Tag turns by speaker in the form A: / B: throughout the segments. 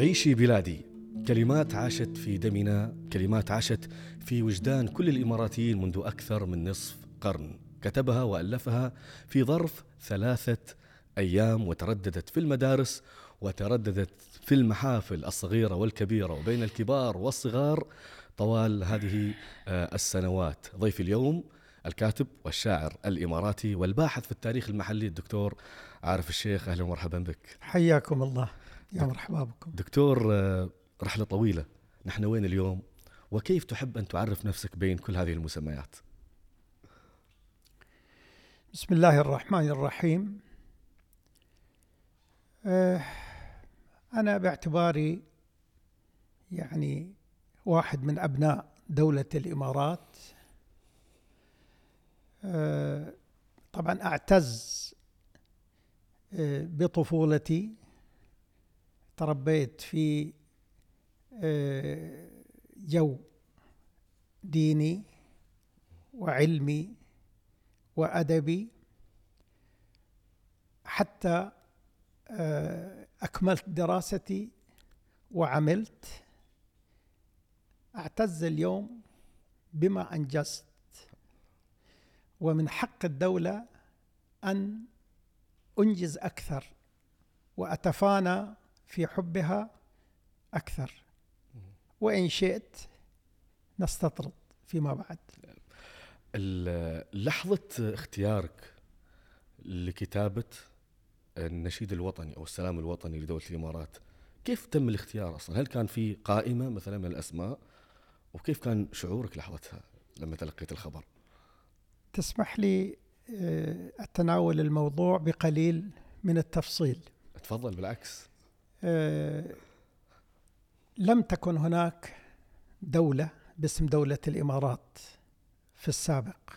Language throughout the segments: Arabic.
A: عيشي بلادي. كلمات عاشت في دمنا كلمات عاشت في وجدان كل الإماراتيين منذ أكثر من نصف قرن. كتبها وألفها في ظرف ثلاثة أيام وترددت في المدارس وترددت في المحافل الصغيرة والكبيرة وبين الكبار والصغار طوال هذه آه، السنوات. ضيف اليوم الكاتب والشاعر الإماراتي والباحث في التاريخ المحلي الدكتور عارف الشيخ. أهلا ومرحبا بك.
B: حياكم الله. يا مرحبا بكم.
A: دكتور آه، رحلة طويلة. نحن وين اليوم؟ وكيف تحب أن تعرف نفسك بين كل هذه المسميات؟
B: بسم الله الرحمن الرحيم. آه، أنا باعتباري يعني واحد من أبناء دولة الإمارات. آه، طبعا أعتز بطفولتي. تربيت في جو ديني وعلمي وأدبي حتى آه، أكملت دراستي وعملت. أعتز اليوم بما أنجزت. ومن حق الدولة أن أنجز أكثر وأتفانى في حبها أكثر وإن شئت نستطرد فيما بعد
A: لحظة اختيارك لكتابة النشيد الوطني أو السلام الوطني لدولة الإمارات كيف تم الاختيار أصلا؟ هل كان في قائمة مثلا من الأسماء؟ وكيف كان شعورك لحظتها لما تلقيت الخبر؟
B: تسمح لي آه، أتناول الموضوع بقليل من التفصيل
A: تفضل بالعكس
B: لم تكن هناك دولة باسم دولة الإمارات في السابق.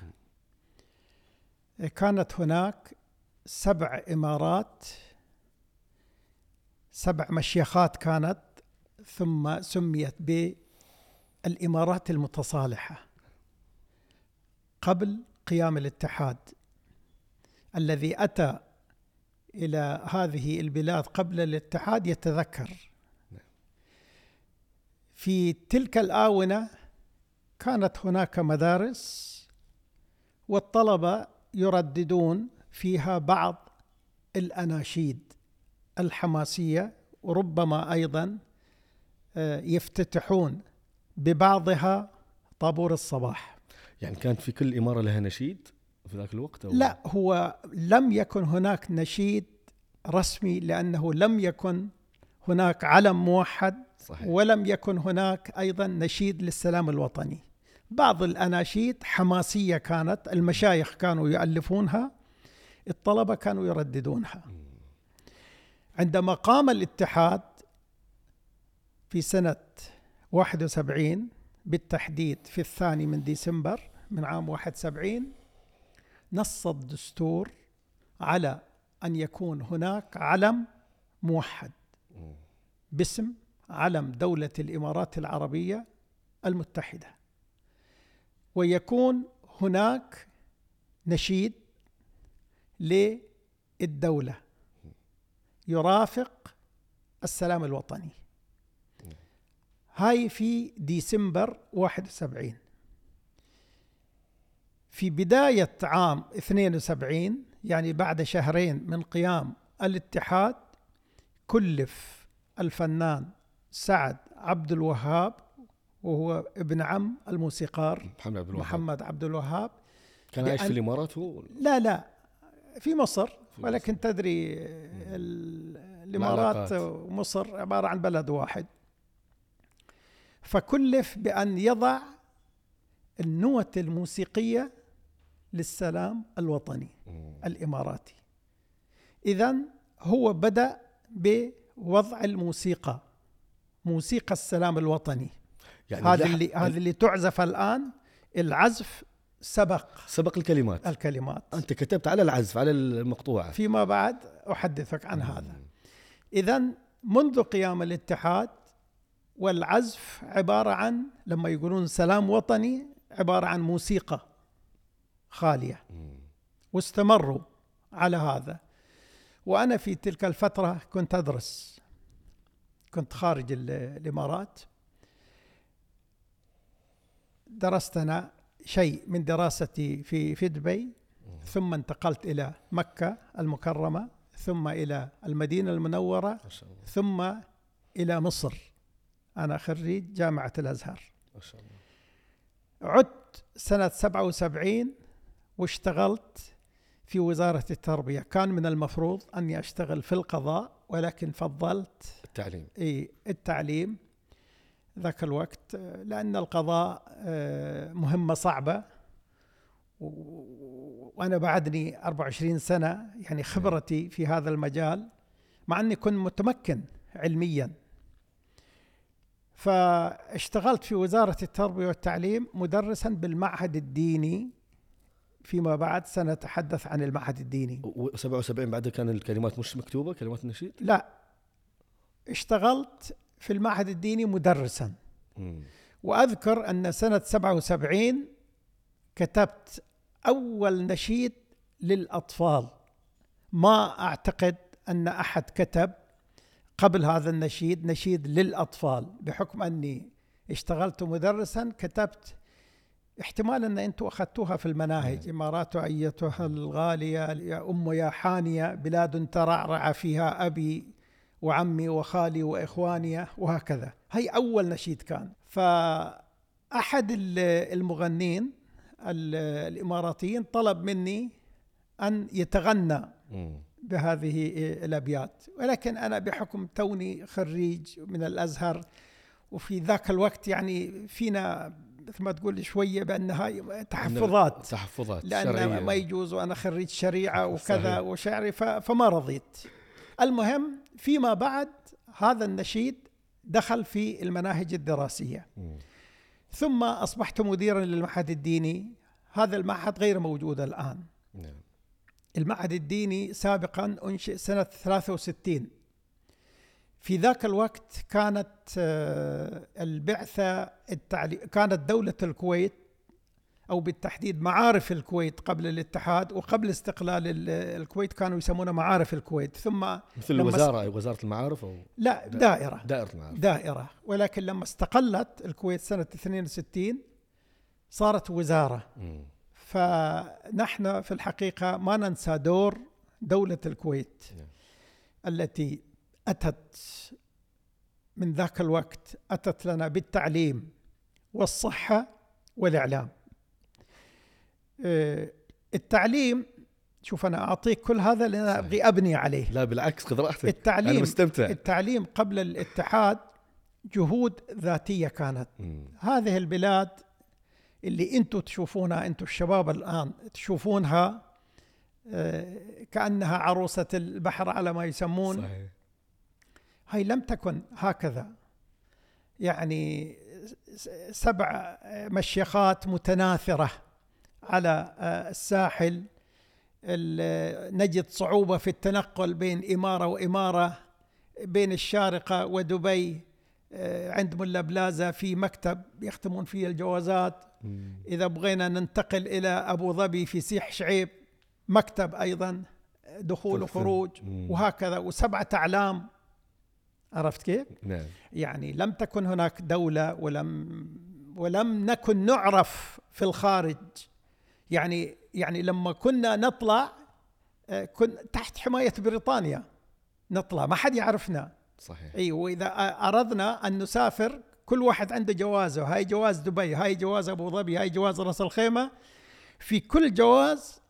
B: كانت هناك سبع إمارات سبع مشيخات كانت ثم سميت بالإمارات المتصالحة قبل قيام الاتحاد الذي أتى إلى هذه البلاد قبل الاتحاد يتذكر. في تلك الآونة كانت هناك مدارس والطلبة يرددون فيها بعض الأناشيد الحماسية وربما أيضا آه، يفتتحون ببعضها طابور الصباح.
A: يعني كانت في كل إمارة لها نشيد؟ في ذاك الوقت؟
B: أو؟ لا هو لم يكن هناك نشيد رسمي لأنه لم يكن هناك علم موحد صحيح. ولم يكن هناك أيضا نشيد للسلام الوطني بعض الأناشيد حماسية كانت المشايخ كانوا يؤلفونها الطلبة كانوا يرددونها عندما قام الاتحاد في سنة 71 بالتحديد في الثاني من ديسمبر من عام 71 نص الدستور على أن يكون هناك علم موحد. باسم علم دولة الإمارات العربية المتحدة. ويكون هناك نشيد للدولة. يرافق السلام الوطني. هاي في ديسمبر 71 في بداية عام 72 يعني بعد شهرين من قيام الاتحاد كلف الفنان سعد عبد الوهاب وهو ابن عم الموسيقار
A: محمد عبد الوهاب.
B: محمد عبد الوهاب
A: كان عايش في الإمارات هو؟
B: لا لا في مصر ولكن تدري الإمارات ومصر عبارة عن بلد واحد. فكلف بأن يضع النوة الموسيقية للسلام الوطني الإماراتي. اذا هو بدأ بوضع الموسيقى موسيقى السلام الوطني. يعني هذا اللي هذا اللي تعزف الآن العزف سبق
A: سبق الكلمات.
B: الكلمات.
A: أنت كتبت على العزف على المقطوعة.
B: فيما بعد أحدثك عن هذا. اذا منذ قيام الاتحاد والعزف عبارة عن لما يقولون سلام وطني عبارة عن موسيقى. خالية. واستمروا على هذا. وأنا في تلك الفترة كنت أدرس. كنت خارج ال- الإمارات. درست أنا شيء من دراستي في في دبي. ثم انتقلت إلى مكة المكرمة. ثم إلى المدينة المنورة.
A: ما شاء الله.
B: ثم إلى مصر. أنا خريج جامعة الأزهر.
A: ما شاء الله.
B: عدت سنة 77 واشتغلت في وزارة التربية. كان من المفروض أني أشتغل في القضاء ولكن فضلت
A: التعليم.
B: إيه التعليم ذاك الوقت لأن القضاء آه، مهمة صعبة. وأنا بعدني 24 سنة يعني خبرتي في هذا المجال مع أني كنت متمكن علميا. فاشتغلت في وزارة التربية والتعليم مدرسا بالمعهد الديني. فيما بعد سنتحدث عن المعهد الديني.
A: و77 بعدها كان الكلمات مش مكتوبة كلمات النشيد؟
B: لا. اشتغلت في المعهد الديني مدرسا.
A: مم.
B: وأذكر أن سنة 77 كتبت أول نشيد للأطفال. ما أعتقد أن أحد كتب قبل هذا النشيد نشيد للأطفال بحكم أني اشتغلت مدرسا كتبت احتمال أن أنتم أخذتوها في المناهج إمارات أيتها الغالية يا أم يا حانية بلاد ترعرع فيها أبي وعمي وخالي وإخواني وهكذا. هي أول نشيد كان. فأحد ال- المغنين ال- الإماراتيين طلب مني أن يتغنى. بهذه الأبيات. ولكن أنا بحكم توني خريج من الأزهر وفي ذاك الوقت يعني فينا مثل ما تقول شوية بأن هاي تحفظات
A: تحفظات
B: لأن
A: شرعية.
B: ما يجوز وأنا خريج شريعة وكذا. وشعري فما رضيت المهم فيما بعد هذا النشيد دخل في المناهج الدراسية
A: مم.
B: ثم أصبحت مديرا للمعهد الديني هذا المعهد غير موجود الآن
A: نعم
B: المعهد الديني سابقا أنشئ سنة 63 في ذاك الوقت كانت آه، البعثة التعلي... كانت دولة الكويت أو بالتحديد معارف الكويت قبل الاتحاد وقبل استقلال ال- الكويت كانوا يسمونها معارف الكويت. ثم
A: مثل
B: لما
A: الوزارة أي وزارة المعارف أو
B: لا دائرة.
A: دائرة المعارف.
B: دائرة. ولكن لما استقلت الكويت سنة 62 صارت وزارة.
A: مم.
B: فنحن في الحقيقة ما ننسى دور دولة الكويت
A: نعم.
B: التي أتت من ذاك الوقت أتت لنا بالتعليم والصحة والإعلام. آه، التعليم شوف أنا أعطيك كل هذا لأن. أبغي أبني عليه.
A: لا بالعكس خذ رأحتك.
B: التعليم
A: مستمتع.
B: التعليم قبل الاتحاد جهود ذاتية كانت.
A: مم.
B: هذه البلاد اللي أنتم تشوفونها أنتم الشباب الآن تشوفونها آه، كأنها عروسة البحر على ما يسمون.
A: صحيح.
B: هي لم تكن هكذا يعني سبع مشيخات متناثرة على آه، الساحل ال- نجد صعوبة في التنقل بين إمارة وإمارة بين الشارقة ودبي آه، عند ملا بلازا في مكتب يختمون فيه الجوازات. إذا بغينا ننتقل إلى أبو ظبي في سيح شعيب مكتب أيضا دخول. وخروج. وهكذا وسبعة أعلام عرفت كيف؟
A: نعم.
B: يعني لم تكن هناك دولة ولم ولم نكن نعرف في الخارج. يعني يعني لما كنا نطلع آه، كن تحت حماية بريطانيا نطلع ما حد يعرفنا.
A: صحيح.
B: أي وإذا أردنا أن نسافر كل واحد عنده جوازه. هاي جواز دبي هاي جواز أبو ظبي هاي جواز راس الخيمة. في كل جواز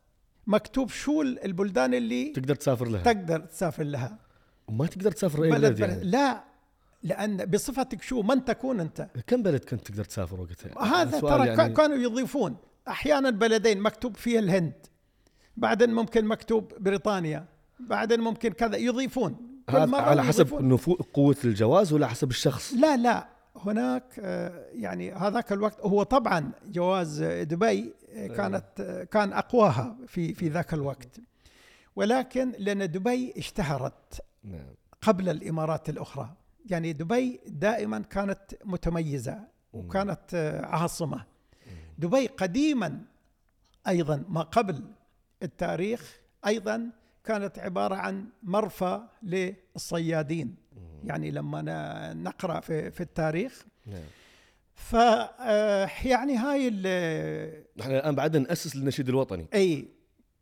B: مكتوب شو البلدان اللي
A: تقدر تسافر لها.
B: تقدر تسافر لها.
A: وما تقدر تسافر اي
B: بلد
A: بلد يعني
B: لا لأن بصفتك شو؟ من تكون أنت؟
A: كم بلد كنت تقدر تسافر وقتها؟
B: هذا ترى
A: يعني
B: كانوا يضيفون. أحيانا بلدين مكتوب فيها الهند بعدين ممكن مكتوب بريطانيا بعدين ممكن كذا يضيفون. كل
A: هذا
B: مرة
A: على حسب
B: يضيفون.
A: نفو قوة الجواز ولا حسب الشخص؟
B: لا لا. هناك آه، يعني هذاك الوقت هو طبعا جواز دبي آه، كانت آه، كان أقواها في في ذاك الوقت. ولكن لأن دبي اشتهرت.
A: نعم.
B: قبل الإمارات الأخرى. يعني دبي دائما كانت متميزة وكانت آه، عاصمة. دبي قديما أيضا ما قبل التاريخ أيضا كانت عبارة عن مرفأ للصيادين. يعني لما ن- نقرأ في, في التاريخ.
A: نعم.
B: ف آه، يعني هاي
A: نحن الآن بعدنا نأسس للنشيد الوطني.
B: إي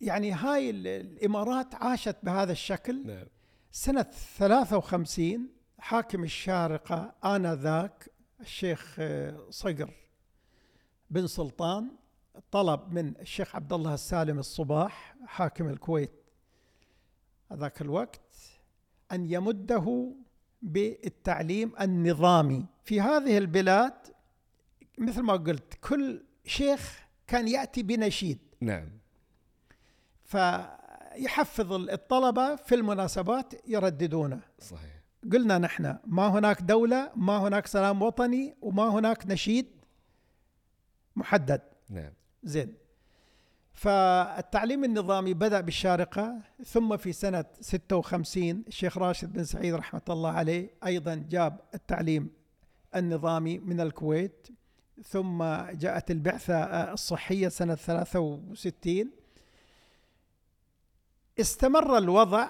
B: يعني هاي ال- الإمارات عاشت بهذا الشكل.
A: نعم.
B: سنة 53 حاكم الشارقة آنذاك الشيخ آه، صقر بن سلطان طلب من الشيخ عبد الله السالم الصباح حاكم الكويت هذاك الوقت أن يمده بالتعليم النظامي. في هذه البلاد مثل ما قلت كل شيخ كان يأتي بنشيد.
A: نعم.
B: فيحفظ الطلبة في المناسبات يرددونه.
A: صحيح.
B: قلنا نحن ما هناك دولة ما هناك سلام وطني وما هناك نشيد محدد.
A: نعم.
B: زين. فالتعليم النظامي بدأ بالشارقة ثم في سنة 56 الشيخ راشد بن سعيد رحمة الله عليه أيضا جاب التعليم النظامي من الكويت ثم جاءت البعثة الصحية سنة 63 استمر الوضع.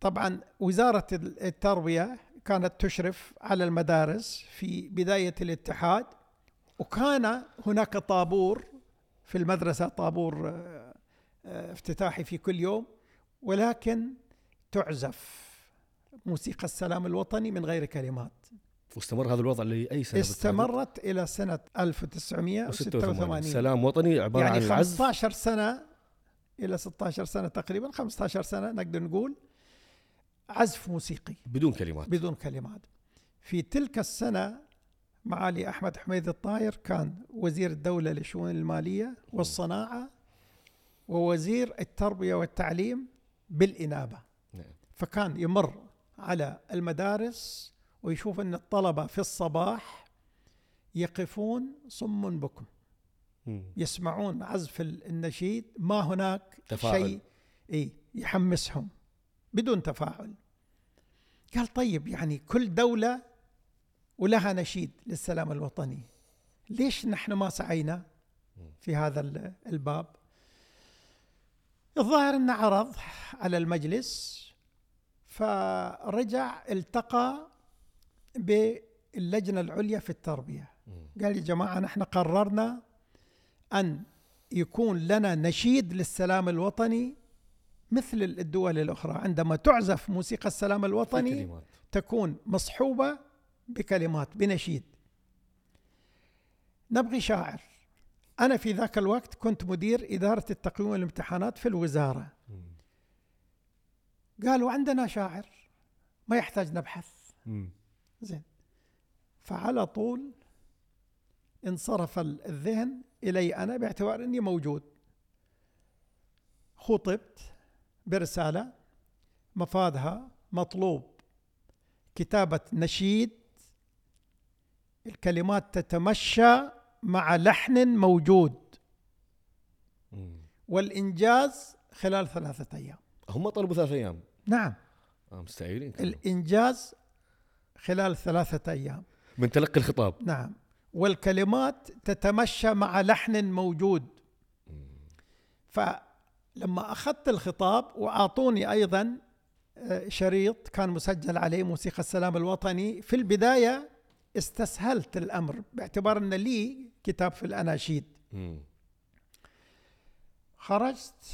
B: طبعا وزارة التربية كانت تشرف على المدارس في بداية الاتحاد وكان هناك طابور في المدرسة طابور آه، آه، افتتاحي في كل يوم ولكن تعزف موسيقى السلام الوطني من غير كلمات.
A: واستمر هذا الوضع سنة بالتالي؟
B: استمرت إلى سنة 1986
A: سلام وطني عبارة
B: يعني
A: عن العزف
B: 15 سنة إلى 16 سنة تقريبا 15 سنة نقدر نقول عزف موسيقي.
A: بدون كلمات.
B: بدون كلمات. في تلك السنة معالي أحمد حميد الطاير كان وزير الدولة للشؤون المالية والصناعة ووزير التربية والتعليم بالإنابة.
A: نعم.
B: فكان يمر على المدارس ويشوف أن الطلبة في الصباح يقفون صم بكم. يسمعون عزف النشيد ما هناك
A: تفاعل.
B: شيء إيه يحمسهم بدون تفاعل. قال طيب يعني كل دولة ولها نشيد للسلام الوطني. ليش نحن ما سعينا في هذا ال- الباب؟ الظاهر إنه عرض على المجلس فرجع التقى باللجنة العليا في التربية. قال يا جماعة نحن قررنا أن يكون لنا نشيد للسلام الوطني مثل الدول الأخرى. عندما تعزف موسيقى السلام الوطني تكون مصحوبة بكلمات بنشيد. نبغي شاعر. أنا في ذاك الوقت كنت مدير إدارة التقويم والامتحانات في الوزارة. قالوا عندنا شاعر ما يحتاج نبحث. زين. فعلى طول انصرف ال- الذهن إلي أنا باعتبار أني موجود. خطبت برسالة مفادها مطلوب. كتابة نشيد. الكلمات تتمشى مع لحن موجود. والإنجاز خلال ثلاثة أيام.
A: هم طلبوا ثلاث أيام؟
B: نعم.
A: آه كانوا.
B: الإنجاز خلال ثلاثة أيام.
A: من تلقي الخطاب.
B: نعم. والكلمات تتمشى مع لحن موجود. فلما أخذت الخطاب وأعطوني أيضا آه، شريط كان مسجل عليه موسيقى السلام الوطني في البداية استسهلت الأمر باعتبار أن لي كتاب في الأناشيد. خرجت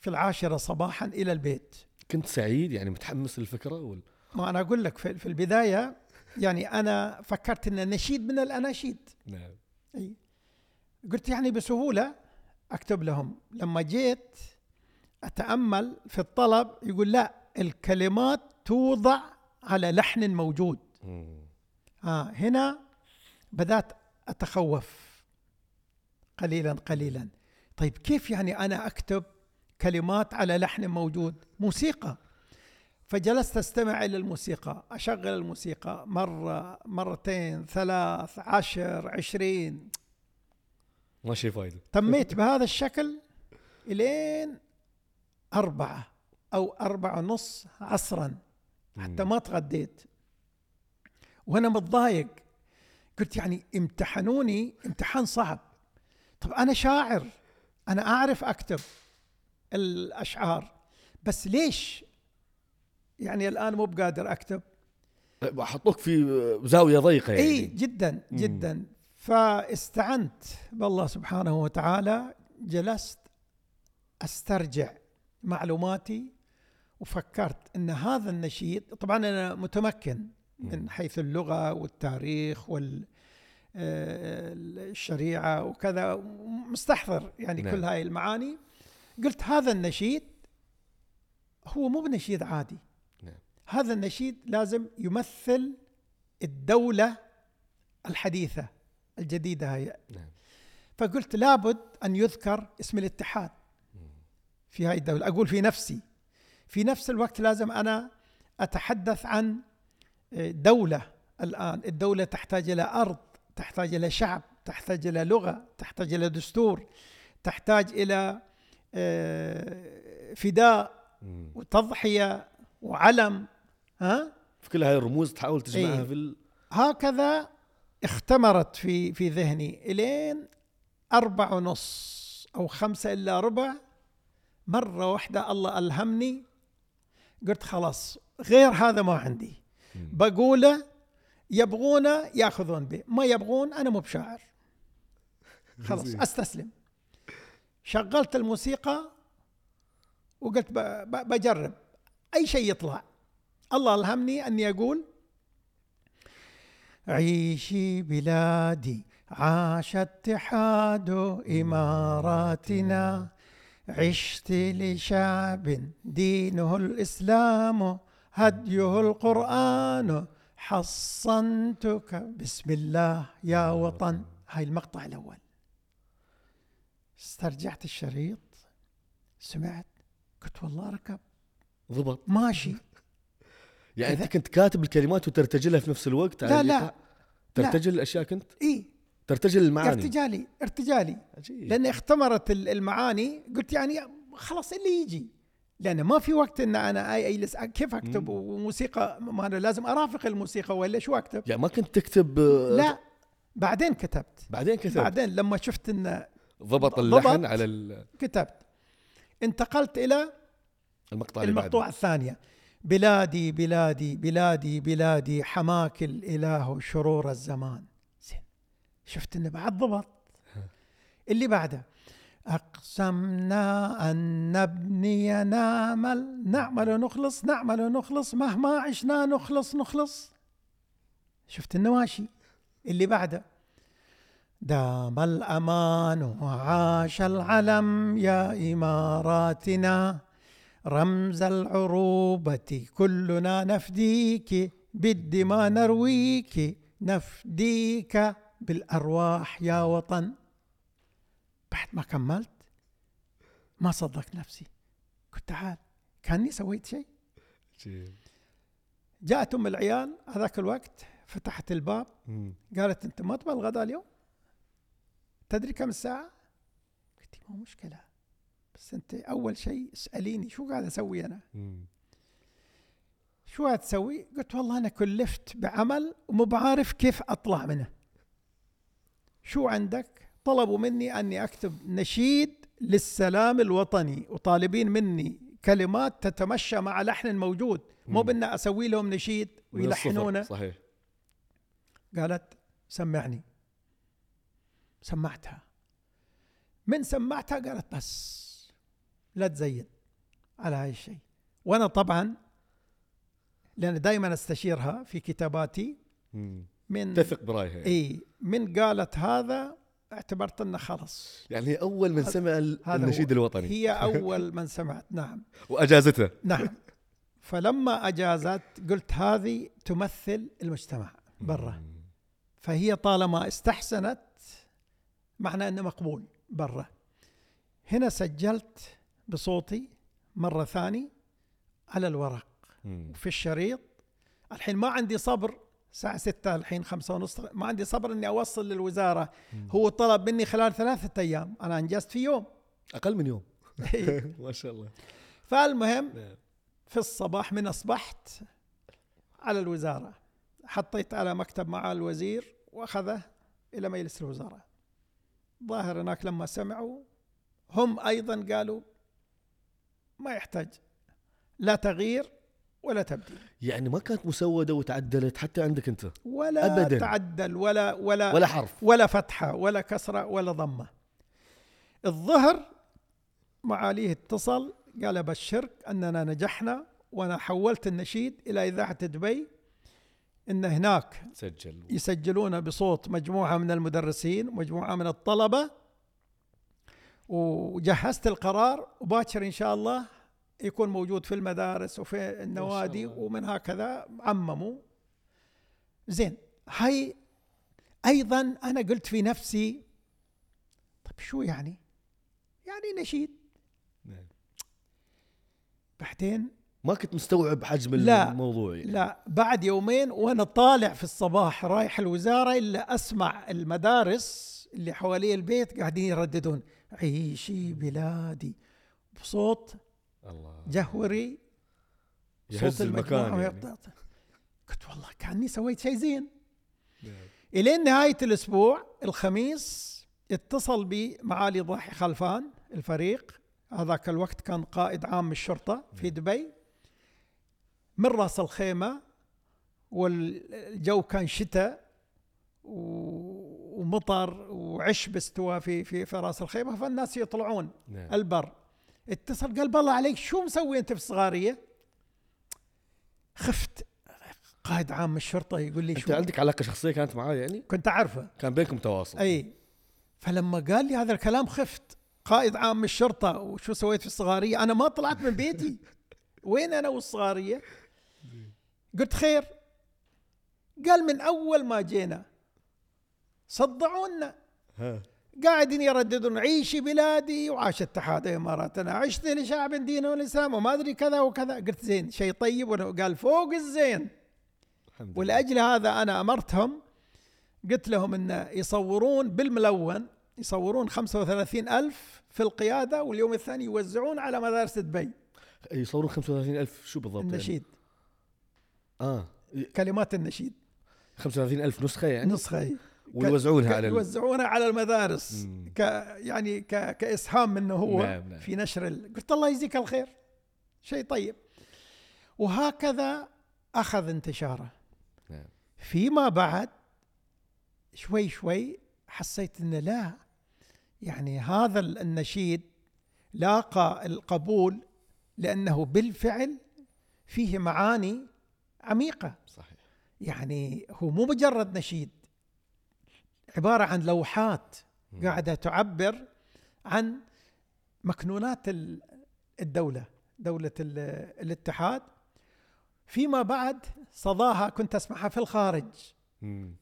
B: في العاشرة صباحا إلى البيت.
A: كنت سعيد يعني متحمس للفكرة ولا
B: ما أنا أقول لك في في البداية يعني أنا فكرت أن نشيد من الأناشيد.
A: نعم.
B: أي. قلت يعني بسهولة أكتب لهم. لما جيت أتأمل في الطلب يقول لا الكلمات توضع على لحن موجود. آه هنا بدأت أتخوف. قليلا قليلا. طيب كيف يعني أنا أكتب كلمات على لحن موجود؟ موسيقى. فجلست أستمع إلى الموسيقى أشغل الموسيقى مرة مرتين ثلاث عشر عشرين.
A: ما شي فايدة.
B: تميت بهذا الشكل إلين أربعة أو أربعة ونص عصرا حتى ما تغديت. وأنا متضايق. قلت يعني امتحنوني امتحان صعب. طب أنا شاعر أنا أعرف أكتب الأشعار بس ليش يعني الآن مو بقادر أكتب.
A: حطوك في زاوية ضيقة يعني.
B: إي جدا جدا. فاستعنت بالله سبحانه وتعالى جلست أسترجع معلوماتي وفكرت إن هذا النشيد طبعا أنا متمكن من حيث اللغة والتاريخ وال آه، الشريعة وكذا مستحضر يعني نعم. كل هاي المعاني. قلت هذا النشيد هو مو بنشيد عادي. هذا النشيد لازم يمثل الدولة الحديثة الجديدة هي. نعم. فقلت لابد أن يذكر اسم الاتحاد في هاي الدولة. أقول في نفسي في نفس الوقت لازم أنا أتحدث عن آه، دولة الآن. الدولة تحتاج إلى أرض تحتاج إلى شعب تحتاج إلى لغة تحتاج إلى دستور تحتاج إلى آه، فداء وتضحية وعلم. ها؟
A: في كل هاي الرموز تحاول تجمعها إيه؟ في ال...
B: هكذا اختمرت في في ذهني إلين أربع ونص أو خمسة إلا ربع. مرة واحدة الله ألهمني. قلت خلاص غير هذا ما عندي. بقوله يبغونه يأخذون به ما يبغون أنا مو بشاعر. خلاص أستسلم. شغلت الموسيقى وقلت بجرب. أي شيء يطلع. الله ألهمني أني أقول عيشي بلادي عاش اتحاد إماراتنا عشت لشعب دينه الإسلام هديه القرآن حصنتك بسم الله يا وطن. هاي المقطع الأول. استرجعت الشريط سمعت قلت والله ركب.
A: ضبط.
B: ماشي.
A: يعني انت كنت كاتب الكلمات وترتجلها في نفس الوقت
B: لا لا.
A: ترتجل الأشياء كنت؟
B: إي.
A: ترتجل المعاني.
B: ارتجالي ارتجالي. عجيب. لأن اختمرت المعاني قلت يعني خلاص اللي يجي. لأن ما في وقت إن أنا اجلس كيف أكتب؟ وموسيقى ما أنا لازم أرافق الموسيقى ولا شو أكتب؟
A: يعني ما كنت تكتب
B: لا. بعدين كتبت.
A: بعدين كتبت.
B: بعدين لما شفت إن
A: ضبط اللحن على ال...
B: كتبت. انتقلت إلى
A: المقطع
B: المقطوعة الثانية. بلادي بلادي بلادي بلادي حماك الإله شرور الزمان. زين. شفت إنه بعد ضبط. اللي بعده أقسمنا أن نبني نعمل نعمل ونخلص نعمل ونخلص مهما عشنا نخلص نخلص. شفت النواشي اللي بعده دام الأمان وعاش العلم يا إماراتنا. رمز العروبة كلنا نفديك بالدماء نرويك نفديك بالأرواح يا وطن. بعد ما كملت ما صدقت نفسي. قلت تعال كأني سويت شيء. جاءت ام العيال هذاك الوقت فتحت الباب. قالت أنت ما تبغى الغداء اليوم؟ تدري كم الساعة؟ قلت ما مشكلة. بس انت اول شيء اساليني شو قاعد أسوي أنا؟ شو قاعد تسوي؟ قلت والله أنا كلفت بعمل ومو بعارف كيف اطلع منه. شو عندك؟ طلبوا مني اني اكتب نشيد للسلام الوطني وطالبين مني كلمات تتمشى مع لحن موجود مو بان أسوي لهم نشيد ويلحنونه.
A: صحيح.
B: قالت سمعني. سمعتها. من سمعتها؟ قالت بس. لا تزيد على هاي الشيء. وأنا طبعا لأن دائما أستشيرها في كتاباتي
A: من تثق برأيها
B: اي من قالت هذا اعتبرت أنه خلص
A: يعني هي أول من سمع النشيد الوطني.
B: هي أول من سمعت نعم.
A: واجازته
B: نعم. فلما أجازت قلت هذه تمثل المجتمع برا. فهي طالما استحسنت معنى أنه مقبول برا. هنا سجلت بصوتي مرة ثاني على الورق في الشريط الحين ما عندي صبر الساعة ستة الحين خمسة ونص ما عندي صبر إني أوصل للوزارة. هو طلب مني خلال ثلاثة أيام أنا أنجزت في يوم.
A: أقل من يوم. ما شاء الله.
B: فالمهم نعم. في الصباح من أصبحت على الوزارة. حطيت على مكتب مع الوزير وأخذه إلى مجلس الوزراء ظاهر هناك لما سمعوا هم أيضا قالوا ما يحتاج. لا تغيير ولا تبديل.
A: يعني ما كانت مسودة وتعدلت حتى عندك أنت؟
B: ولا
A: أبداً.
B: تعدل ولا ولا
A: ولا حرف.
B: ولا فتحة ولا كسرة ولا ضمة. الظهر معاليه اتصل قال أبشرك أننا نجحنا وأنا حولت النشيد إلى إذاعة دبي إن هناك
A: سجل.
B: يسجلون بصوت مجموعة من المدرسين ومجموعة من الطلبة وجهزت القرار وباكر إن شاء الله يكون موجود في المدارس وفي النوادي. ومن هكذا عمموا زين هاي أيضا أنا قلت في نفسي طيب شو يعني يعني نشيد
A: نعم.
B: بعدين
A: ما كنت مستوعب حجم
B: لا.
A: الموضوع يعني.
B: لا بعد يومين وأنا طالع في الصباح رايح الوزارة إلا أسمع المدارس اللي حوالي البيت قاعدين يرددون عيشي بلادي. بصوت
A: الله.
B: جهوري
A: يهز المكان يعني.
B: قلت والله كأني سويت شيء زين.
A: نعم.
B: إلين نهاية الأسبوع الخميس اتصل بي معالي ضاحي خلفان الفريق. هذاك الوقت كان قائد عام الشرطة في دبي. من راس الخيمة والجو كان شتاء و- ومطر وعشب استوى في في في راس الخيمة فالناس يطلعون
A: نعم.
B: البر. اتصل قال بالله عليك شو مسوي أنت في الصغارية؟ خفت. قائد عام الشرطة يقول لي
A: أنت
B: شو؟
A: عندك علاقة شخصية كانت معاه يعني؟
B: كنت أعرفه.
A: كان بينكم تواصل.
B: أي. فلما قال لي هذا الكلام خفت. قائد عام الشرطة وشو سويت في الصغارية؟ أنا ما طلعت من بيتي. وين أنا والصغارية؟ قلت خير. قال من أول ما جينا صدعونا. قاعدين يرددون عيشي بلادي وعاش اتحاد إماراتنا عشت لشعب دين والإسلام وما أدري كذا وكذا. قلت زين شيء طيب؟ وأنا- قال فوق الزين. ولأجل هذا أنا أمرتهم قلت لهم أن يصورون بالملون يصورون 35 ألف في القيادة واليوم الثاني يوزعون على مدارس دبي.
A: يصورون 35000 شو بالضبط يعني؟
B: النشيد.
A: آه.
B: كلمات النشيد.
A: 35000 نسخة يعني؟
B: نسخة
A: ويوزعونها على.
B: يوزعونها على المدارس. ك يعني ك كإسهام منه هو
A: نعم، نعم.
B: في نشر ال... قلت الله يجزيك الخير شيء طيب وهكذا أخذ انتشاره
A: نعم.
B: فيما بعد شوي شوي حسيت إنه لا يعني هذا ال- النشيد لاقى القبول لأنه بالفعل فيه معاني عميقة
A: صحيح
B: يعني هو مو مجرد نشيد عبارة عن لوحات. قاعدة تعبر عن مكنونات ال- الدولة دولة ال- الاتحاد. فيما بعد صداها كنت أسمعها في الخارج.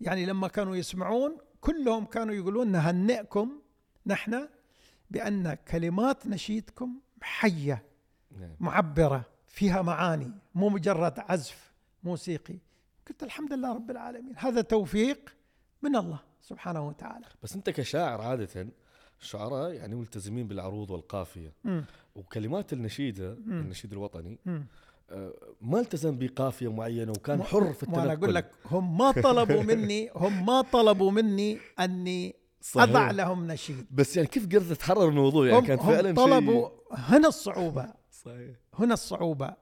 B: يعني لما كانوا يسمعون كلهم كانوا يقولون نهنئكم نحن بأن كلمات نشيدكم حية
A: نعم.
B: معبرة فيها معاني مو مجرد عزف موسيقي. قلت الحمد لله رب العالمين. هذا توفيق من الله. سبحانه وتعالى.
A: بس انت كشاعر عادة الشعراء يعني ملتزمين بالعروض والقافية.
B: مم.
A: وكلمات النشيدة
B: مم.
A: النشيد الوطني
B: مم.
A: آه، ما التزم بقافية معينة وكان حر في التنقل؟
B: وأنا أقول لك هم ما طلبوا مني هم ما طلبوا مني أني
A: صحيح.
B: أضع لهم نشيد.
A: بس يعني كيف قدرت تحرر الموضوع؟ يعني
B: هم,
A: كان فعلا
B: هم طلبوا هنا الصعوبة.
A: صحيح.
B: هنا الصعوبة.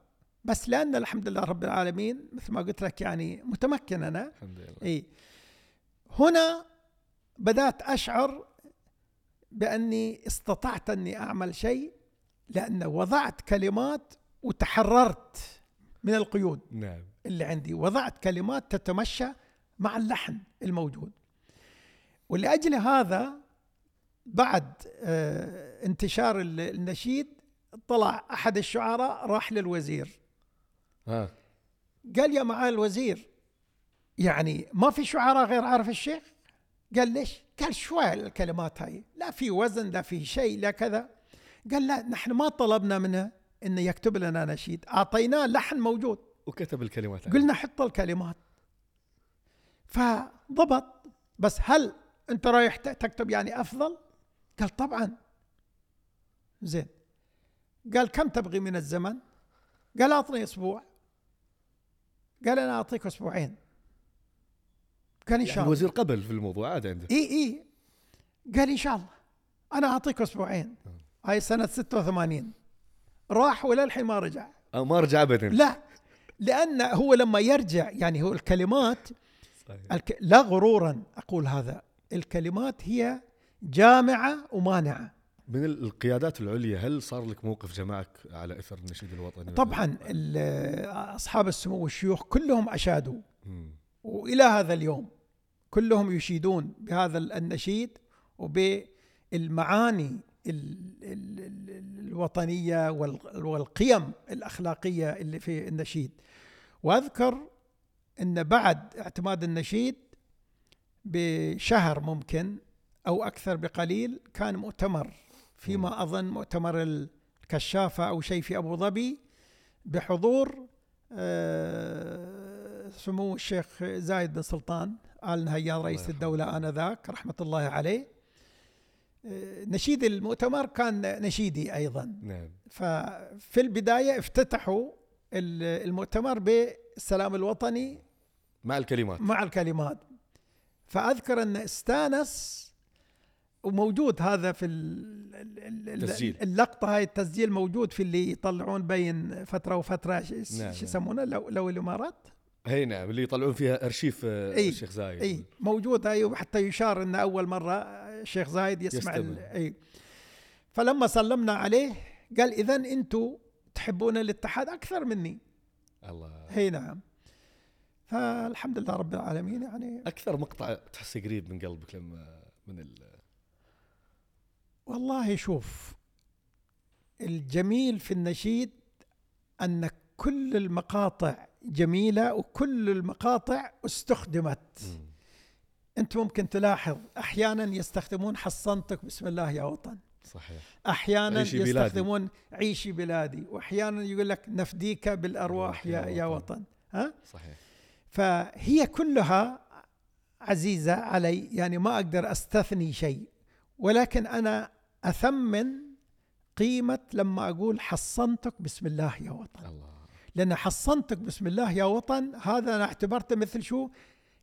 B: بس لأن الحمد لله رب العالمين مثل ما قلت لك يعني متمكن أنا.
A: الحمد لله.
B: إي هنا بدأت أشعر بأني استطعت أني أعمل شيء لأن وضعت كلمات وتحررت من القيود.
A: نعم.
B: اللي عندي وضعت كلمات تتمشى مع اللحن الموجود. ولأجل هذا بعد آه، انتشار ال- النشيد طلع أحد الشعراء راح للوزير.
A: ها.
B: قال يا معالي الوزير يعني ما في شعراء غير عارف الشيخ؟ قال ليش؟ قال شوية الكلمات هاي. لا في وزن لا في شيء لا كذا. قال لا نحن ما طلبنا منه إنه يكتب لنا نشيد. أعطيناه لحن موجود.
A: وكتب الكلمات.
B: قلنا حط الكلمات. فضبط. بس هل أنت رايح تكتب يعني أفضل؟ قال طبعا. زين. قال كم تبغي من الزمن؟ قال أعطني أسبوع. قال أنا أعطيك أسبوعين. قال إن شاء
A: يعني
B: الله.
A: الوزير قبل في الموضوع عاد عنده
B: إي إي. قال إن شاء الله. أنا أعطيك أسبوعين. هاي سنة 86 راح ولا الحين ما رجع؟
A: أو ما رجع ابدا.
B: لا. لأن هو لما يرجع يعني هو الكلمات
A: صحيح.
B: الك... لا غرورا أقول هذا. الكلمات هي جامعة ومانعة.
A: من ال- القيادات العليا هل صار لك موقف جمعك على إثر النشيد الوطني؟
B: طبعا أصحاب السمو والشيوخ كلهم أشادوا.
A: مم.
B: وإلى هذا اليوم. كلهم يشيدون بهذا النشيد وبالمعاني ال- ال- ال- الوطنية وال- والقيم الأخلاقية اللي في النشيد. وأذكر إن بعد اعتماد النشيد بشهر ممكن أو أكثر بقليل كان مؤتمر فيما أظن مؤتمر الكشافة أو شيء في أبو ظبي بحضور آه، سمو الشيخ زايد بن سلطان. آل نهيان رئيس. الدولة آنذاك رحمة الله عليه آه، نشيد المؤتمر كان نشيدي أيضا
A: نعم
B: ففي البداية افتتحوا ال- المؤتمر بالسلام الوطني
A: مع الكلمات
B: مع الكلمات فأذكر أن استانس وموجود هذا في ال- ال- ال-
A: تسجيل.
B: اللقطة هاي التسجيل موجود في اللي يطلعون بين فترة وفترة ش-
A: نعم،
B: شو
A: نعم.
B: يسمونه لو, لو الإمارات
A: هي نعم اللي يطلعون فيها أرشيف آه،
B: إي،
A: الشيخ زايد.
B: إي موجود هاي وحتى يشار إنه أول مرة الشيخ زايد يسمع. إي. فلما سلمنا عليه قال اذا أنتم تحبون الاتحاد أكثر مني.
A: الله.
B: هي نعم. فالحمد لله رب العالمين يعني
A: أكثر مقطع تحسه قريب من قلبك لما من ال...
B: والله شوف الجميل في النشيد أن كل المقاطع جميلة وكل المقاطع استخدمت.
A: مم.
B: أنت ممكن تلاحظ أحيانا يستخدمون حصنتك بسم الله يا وطن.
A: صحيح.
B: أحيانا
A: عيشي بلادي.
B: يستخدمون عيشي بلادي. واحيانا يقول لك نفديك بالأرواح يا يا وطن. ها؟
A: صحيح.
B: فهي كلها عزيزة علي. يعني ما أقدر أستثني شيء. ولكن أنا أثمن قيمة لما أقول حصنتك بسم الله يا وطن.
A: الله.
B: لأن حصنتك بسم الله يا وطن هذا أنا اعتبرته مثل شو؟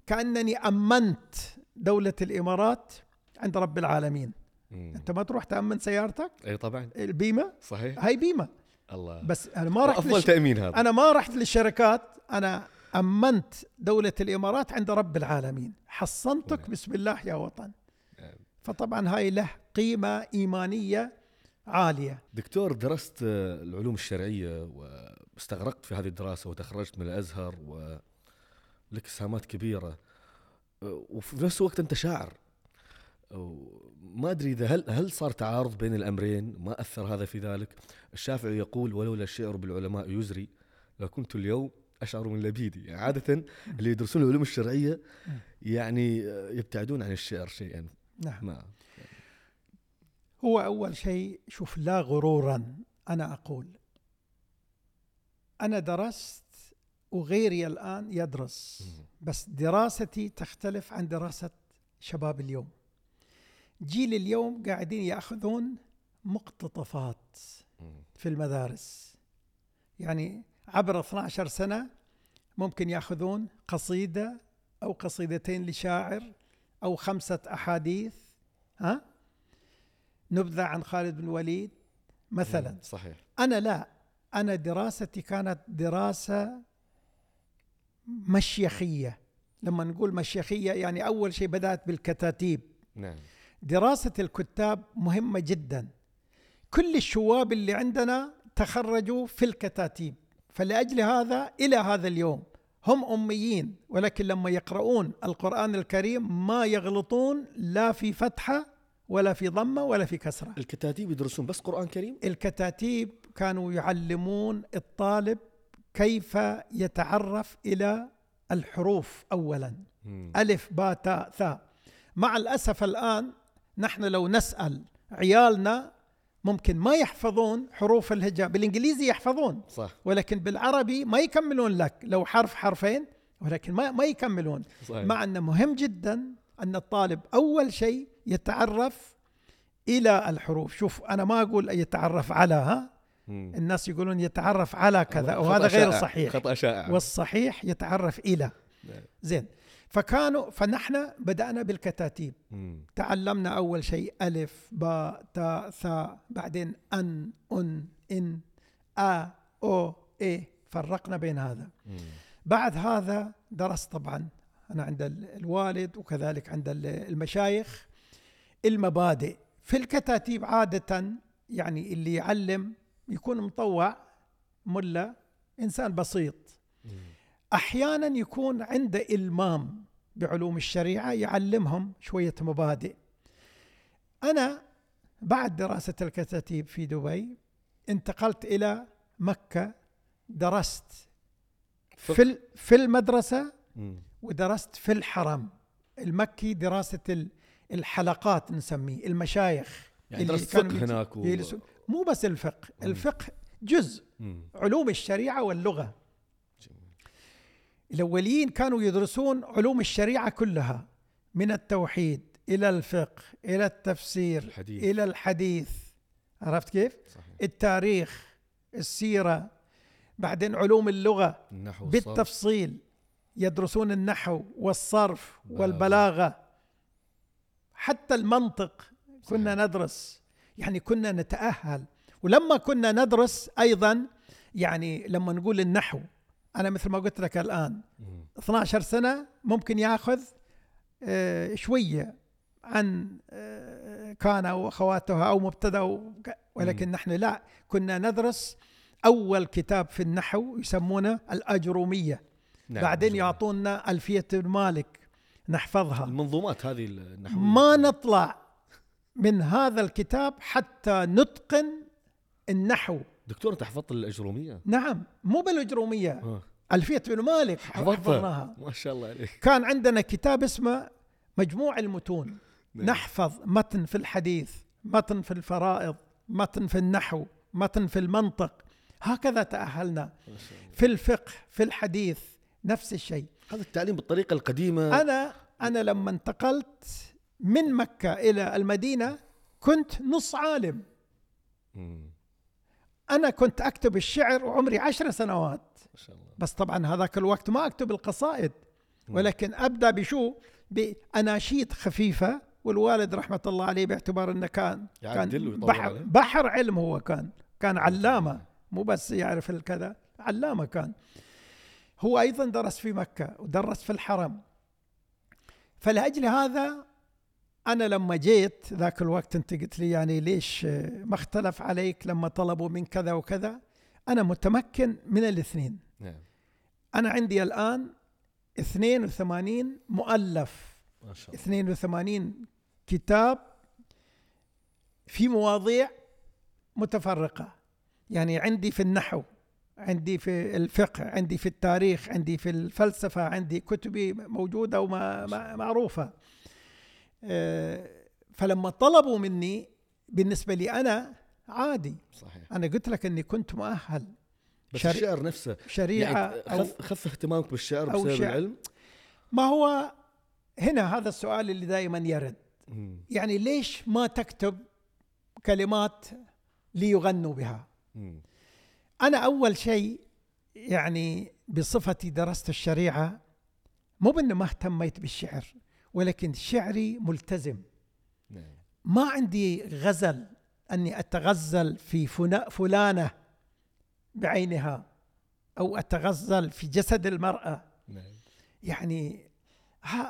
B: كأنني أمنت دولة الإمارات عند رب العالمين.
A: مم.
B: أنت ما تروح تأمن سيارتك؟
A: إي طبعا.
B: البيمة؟
A: صحيح.
B: هاي بيمة.
A: الله.
B: بس أنا ما رحت
A: أفضل
B: للش...
A: تأمين هذا.
B: أنا ما رحت للشركات أنا أمنت دولة الإمارات عند رب العالمين. حصنتك
A: نعم.
B: بسم الله يا وطن.
A: نعم.
B: فطبعا هاي له قيمة إيمانية عالية.
A: دكتور درست آه، العلوم الشرعية واستغرقت في هذه الدراسة وتخرجت من الأزهر ولك اسهامات كبيرة. آه، وفي نفس الوقت أنت شاعر. ما أدري إذا هل هل صار تعارض بين الأمرين؟ ما أثر هذا في ذلك. الشافعي يقول ولولا الشعر بالعلماء يزري لكنت اليوم أشعر من لبيدي. يعني عادة اللي يدرسون العلوم الشرعية يعني يبتعدون عن الشعر شيئا.
B: نعم.
A: ما.
B: هو أول شيء شوف لا غرورا أنا أقول. أنا درست وغيري الآن يدرس بس دراستي تختلف عن دراسة شباب اليوم. جيل اليوم قاعدين يأخذون مقتطفات في المدارس. يعني عبر 12 سنة ممكن يأخذون قصيدة أو قصيدتين لشاعر أو خمسة أحاديث ها؟ نبذة عن خالد بن الوليد مثلا.
A: صحيح.
B: أنا لا. أنا دراستي كانت دراسة مشيخية. لما نقول مشيخية يعني أول شيء بدأت بالكتاتيب.
A: نعم.
B: دراسة الكتاب مهمة جدا. كل الشواب اللي عندنا تخرجوا في الكتاتيب. فلأجل هذا إلى هذا اليوم هم أميين ولكن لما يقرؤون القرآن الكريم ما يغلطون لا في فتحة ولا في ضمة ولا في كسرة.
A: الكتاتيب يدرسون بس قرآن كريم؟
B: الكتاتيب كانوا يعلمون الطالب كيف يتعرف إلى الحروف أولا.
A: مم.
B: ألف باء تاء ثاء. مع الأسف الآن نحن لو نسأل عيالنا ممكن ما يحفظون حروف الهجاء. بالإنجليزي يحفظون
A: صح.
B: ولكن بالعربي ما يكملون لك لو حرف حرفين ولكن ما ما يكملون.
A: صحيح.
B: مع أنه مهم جدا أن الطالب أول شيء يتعرف إلى الحروف. شوف أنا ما أقول يتعرف على ها. الناس يقولون يتعرف على كذا
A: خطأ
B: وهذا غير
A: شائع.
B: صحيح
A: خطا شائع
B: والصحيح يتعرف إلى
A: نعم.
B: زين فكانوا فنحن بدأنا بالكتاتيب
A: مم.
B: تعلمنا أول شيء ألف باء تاء ثاء بعدين أن أن إن آ أو إيه فرقنا بين هذا
A: مم.
B: بعد هذا درست طبعا أنا عند ال- الوالد وكذلك عند ال- المشايخ المبادئ في الكتاتيب عادة يعني اللي يعلم يكون مطوع ملا إنسان بسيط. أحيانا يكون عنده إلمام بعلوم الشريعة يعلمهم شوية مبادئ. أنا بعد دراسة الكتاتيب في دبي انتقلت إلى مكة درست. في في
A: المدرسة.
B: ودرست في الحرم المكي دراسة ال- الحلقات نسميه المشايخ
A: يعني درست فقه هناك و...
B: مو بس الفقه. الفقه جزء. علوم الشريعة واللغة
A: جميل.
B: الأوليين كانوا يدرسون علوم الشريعة كلها من التوحيد إلى الفقه إلى التفسير
A: الحديث.
B: إلى الحديث عرفت كيف؟
A: صحيح
B: التاريخ السيرة بعدين علوم اللغة
A: النحو والصرف.
B: بالتفصيل يدرسون النحو والصرف
A: بلاغة.
B: والبلاغة حتى المنطق كنا ندرس يعني كنا نتأهل ولما كنا ندرس أيضا يعني لما نقول النحو أنا مثل ما قلت لك الآن
A: مم.
B: 12 سنة ممكن ياخذ آه، شوية عن آه، كان أو أخواتها أو مبتدأ ولكن نحن لا كنا ندرس أول كتاب في النحو يسمونه الأجرومية
A: نعم.
B: بعدين. يعطونا ألفية بن مالك نحفظها
A: المنظومات هذه النحوية
B: ما نطلع من هذا الكتاب حتى نتقن النحو.
A: دكتور أنت حفظت الأجرومية؟
B: نعم مو بالأجرومية.
A: آه.
B: ألفية بن مالك حفظناها.
A: ما شاء الله عليك.
B: كان عندنا كتاب اسمه مجموع المتون.
A: نعم.
B: نحفظ متن في الحديث متن في الفرائض متن في النحو متن في المنطق. هكذا تأهلنا. في الفقه في الحديث نفس الشيء.
A: هذا التعليم بالطريقة القديمة.
B: أنا أنا لما انتقلت من مكة إلى المدينة كنت نص عالم. أنا كنت أكتب الشعر وعمري عشر سنوات. بس طبعا هذاك الوقت ما أكتب القصائد. ولكن أبدأ بشو؟ بأناشيد خفيفة والوالد رحمة الله عليه باعتبار أنه كان كان بحر. بحر علم هو كان. كان علامة. مو بس يعرف الكذا علامة كان. هو أيضا درس في مكة ودرس في الحرم. فلأجل هذا أنا لما جيت ذاك الوقت أنت قلت لي يعني ليش ما اختلف عليك لما طلبوا من كذا وكذا؟ أنا متمكن من الاثنين.
A: نعم.
B: أنا عندي الآن 82 مؤلف.
A: ما شاء الله.
B: 82 كتاب في مواضيع متفرقة. يعني عندي في النحو عندي في الفقه عندي في التاريخ عندي في الفلسفة عندي كتبي موجودة ومعروفة فلما طلبوا مني بالنسبة لي أنا عادي.
A: صحيح.
B: أنا قلت لك أني كنت مؤهل.
A: بس
B: شري-
A: الشعر نفسه
B: شريعة
A: يعني خف, خف اهتمامك بالشعر
B: أو
A: بسبب
B: شعر.
A: العلم؟
B: ما هو هنا هذا السؤال اللي دائما يرد.
A: مم.
B: يعني ليش ما تكتب كلمات ليغنوا بها؟
A: مم.
B: أنا أول شيء يعني بصفتي درست الشريعة مو بأنه ما اهتميت بالشعر. ولكن شعري ملتزم.
A: نعم.
B: ما عندي غزل أني أتغزل في فلانة بعينها أو أتغزل في جسد المرأة.
A: نعم.
B: يعني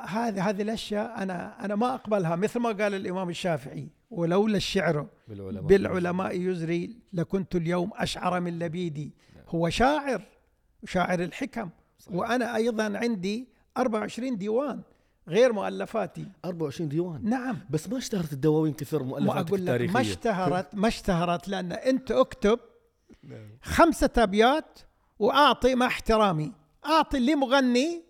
B: هذه هذه الأشياء أنا أنا ما أقبلها مثل ما قال الإمام الشافعي ولولا الشعر
A: بالعلماء
B: بالعلماء يزري. لكنت اليوم أشعر من لبيدي. هو شاعر شاعر الحكم
A: صحيح.
B: وأنا أيضا عندي 24 ديوان. غير مؤلفاتي.
A: 24 ديوان.
B: نعم.
A: بس ما اشتهرت الدواوين كثر
B: ما
A: مؤلفاتك
B: أقول لك
A: التاريخية.
B: ما اشتهرت ما اشتهرت لأن أنت أكتب
A: نعم.
B: خمسة ابيات وأعطي مع احترامي. أعطي اللي مغني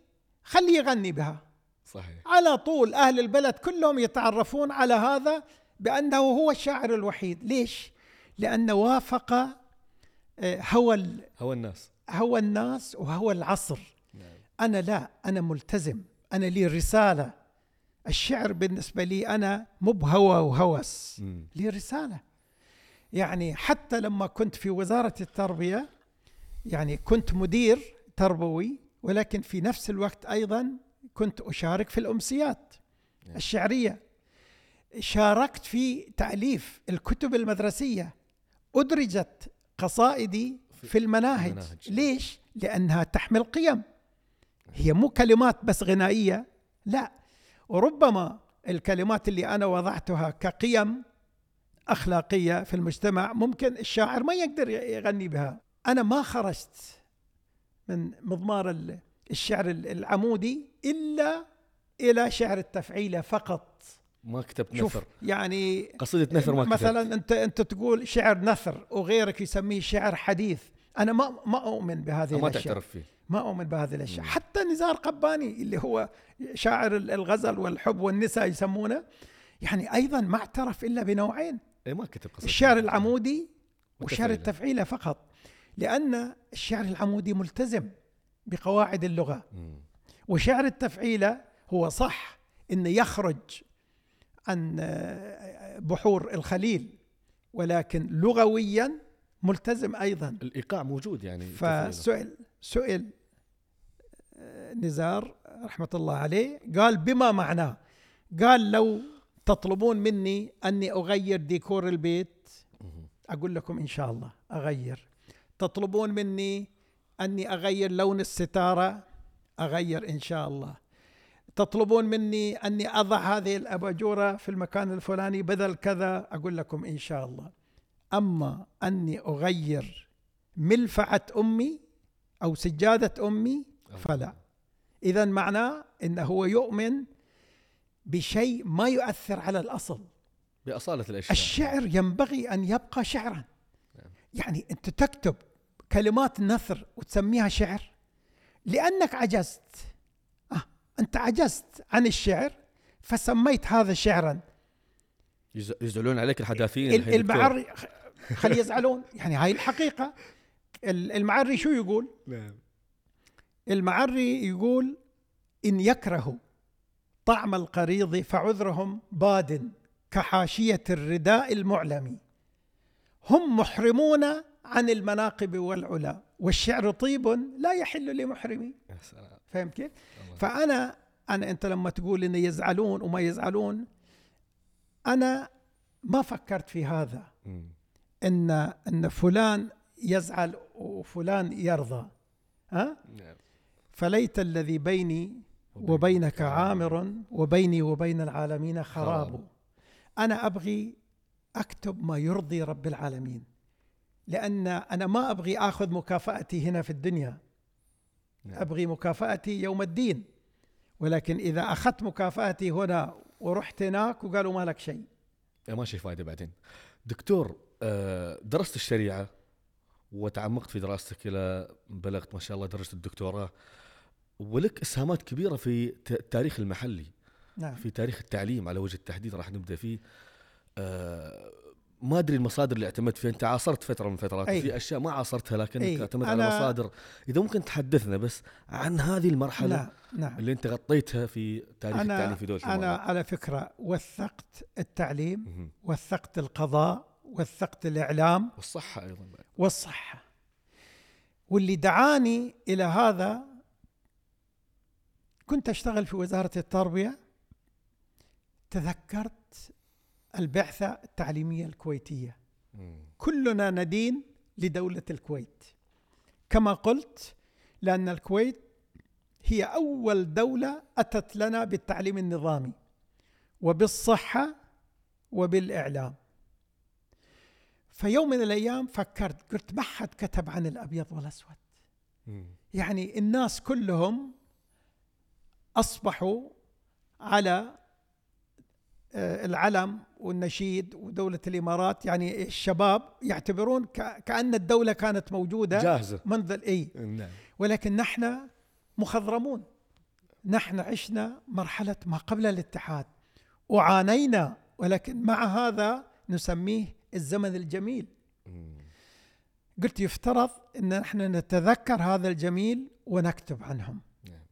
B: خليه يغني بها.
A: صحيح.
B: على طول أهل البلد كلهم يتعرفون على هذا بأنه هو الشاعر الوحيد. ليش؟ لأنه وافق آه، هوى ال-
A: هوى الناس.
B: هوى الناس وهوى العصر.
A: نعم.
B: أنا لا أنا ملتزم. أنا لي رسالة الشعر بالنسبة لي أنا مو بهوى وهوس. لي رسالة يعني حتى لما كنت في وزارة التربية يعني كنت مدير تربوي ولكن في نفس الوقت أيضا كنت أشارك في الأمسيات
A: نعم.
B: الشعرية شاركت في تأليف الكتب المدرسية أدرجت قصائدي في المناهج,
A: المناهج.
B: ليش؟ لأنها تحمل قيم هي مو كلمات بس غنائية. لا وربما الكلمات اللي أنا وضعتها كقيم أخلاقية في المجتمع ممكن الشاعر ما يقدر يغني بها. أنا ما خرجت من مضمار ال- الشعر العمودي إلا إلى شعر التفعيلة فقط.
A: ما كتبت
B: شوف
A: نثر.
B: يعني
A: قصيدة نثر ما كتبت.
B: مثلا انت أنت تقول شعر نثر وغيرك يسميه شعر حديث. أنا ما ما أؤمن بهذه
A: ما
B: الأشياء.
A: تعترف فيه.
B: ما أؤمن بهذه الأشياء
A: مم.
B: حتى نزار قباني اللي هو شاعر الغزل والحب والنساء يسمونه يعني أيضا ما اعترف إلا بنوعين
A: اي ما كتب قصيدة
B: الشعر. العمودي وشعر. التفعيله فقط لأن الشعر العمودي ملتزم بقواعد اللغة
A: مم.
B: وشعر التفعيله هو صح انه يخرج عن آه، بحور الخليل ولكن لغويا ملتزم أيضا
A: الإيقاع موجود يعني تفعيلة.
B: سئل آه، نزار رحمة الله عليه قال بما معناه؟ قال لو تطلبون مني أني أغير ديكور البيت
A: مم.
B: أقول لكم إن شاء الله أغير. تطلبون مني أني أغير لون الستارة أغير إن شاء الله. تطلبون مني أني أضع هذه الأباجورة في المكان الفلاني بدل كذا أقول لكم إن شاء الله. أما أني أغير ملفعة أمي أو سجادة أمي فلا. اذا معناه انه هو يؤمن بشيء ما يؤثر على الأصل.
A: بأصالة الأشياء.
B: الشعر ينبغي أن يبقى شعرا. يعني أنت تكتب كلمات نثر وتسميها شعر. لأنك عجزت. آه أنت عجزت عن الشعر فسميت هذا شعرا.
A: يز- يزعلون عليك الحداثين
B: ال-
A: الحين دكتور.
B: المعري خلي يزعلون. يعني هاي الحقيقة. ال- المعري شو يقول؟
A: نعم.
B: المعري يقول إن يكرهوا طعم القريض فعذرهم باد كحاشية الرداء المعلم هم محرمون عن المناقب والعلا والشعر طيب لا يحل لمحرم
A: يا سلام.
B: فهم كيف؟ فأنا أنا أنت لما تقول إن يزعلون وما يزعلون أنا ما فكرت في هذا. إن إن فلان يزعل وفلان يرضى ها؟
A: نعم
B: فليت الذي بيني وبينك عامر وبيني وبين العالمين خراب. أنا أبغي أكتب ما يرضي رب العالمين لأن أنا ما أبغي أخذ مكافأتي هنا في الدنيا
A: نعم.
B: أبغي مكافأتي يوم الدين ولكن إذا أخذت مكافأتي هنا ورحت هناك وقالوا ما لك شيء
A: يا ماشي فايدة بعدين دكتور آه، درست الشريعة وتعمقت في دراستك إلى بلغت ما شاء الله درجة الدكتوراه. ولك إسهامات كبيرة في التاريخ المحلي.
B: نعم.
A: في تاريخ التعليم على وجه التحديد راح نبدأ فيه. آه، ما أدري المصادر اللي اعتمدت فيها. أنت عاصرت فترة من فترات.
B: أي.
A: في أشياء ما عاصرتها لكنك. اعتمدت على مصادر. إذا ممكن تحدثنا بس عن هذه المرحلة
B: نعم نعم.
A: اللي أنت غطيتها في تاريخ التعليم
B: أنا
A: في دول شمال
B: أنا على فكرة وثقت التعليم. وثقت القضاء وثقت الإعلام
A: والصحة أيضا.
B: والصحة واللي دعاني إلى هذا كنت أشتغل في وزارة التربية تذكرت البعثة التعليمية الكويتية
A: مم.
B: كلنا ندين لدولة الكويت كما قلت لأن الكويت هي أول دولة أتت لنا بالتعليم النظامي وبالصحة وبالإعلام فيوم من الأيام فكرت قلت ما حد كتب عن الأبيض والأسود.
A: مم.
B: يعني الناس كلهم أصبحوا على آه، العلم والنشيد ودولة الإمارات. يعني الشباب يعتبرون كأن الدولة كانت موجودة
A: جاهزة.
B: منذ الإي
A: نعم.
B: ولكن نحن مخضرمون. نحن عشنا مرحلة ما قبل الاتحاد. وعانينا ولكن مع هذا نسميه الزمن الجميل. قلت يفترض إن نحن نتذكر هذا الجميل ونكتب عنهم
A: نعم.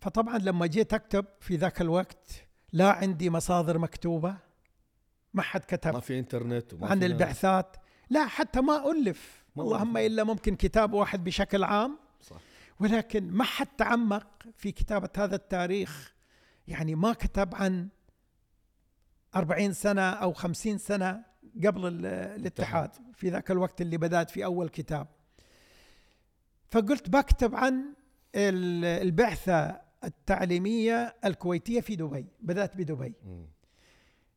B: فطبعا لما جيت أكتب في ذاك الوقت لا عندي مصادر مكتوبة ما حد
A: ما
B: كتب
A: في إنترنت وما
B: عن
A: في.
B: البعثات لا حتى ما ألف
A: ما
B: اللهم. إلا ممكن كتاب واحد بشكل عام
A: صح
B: ولكن ما حد تعمق في كتابة هذا التاريخ يعني ما كتب عن أربعين سنة أو خمسين سنة قبل ال- الاتحاد في ذاك الوقت اللي بدأت في أول كتاب. فقلت بكتب عن ال- البعثة التعليمية الكويتية في دبي بدأت بدبي.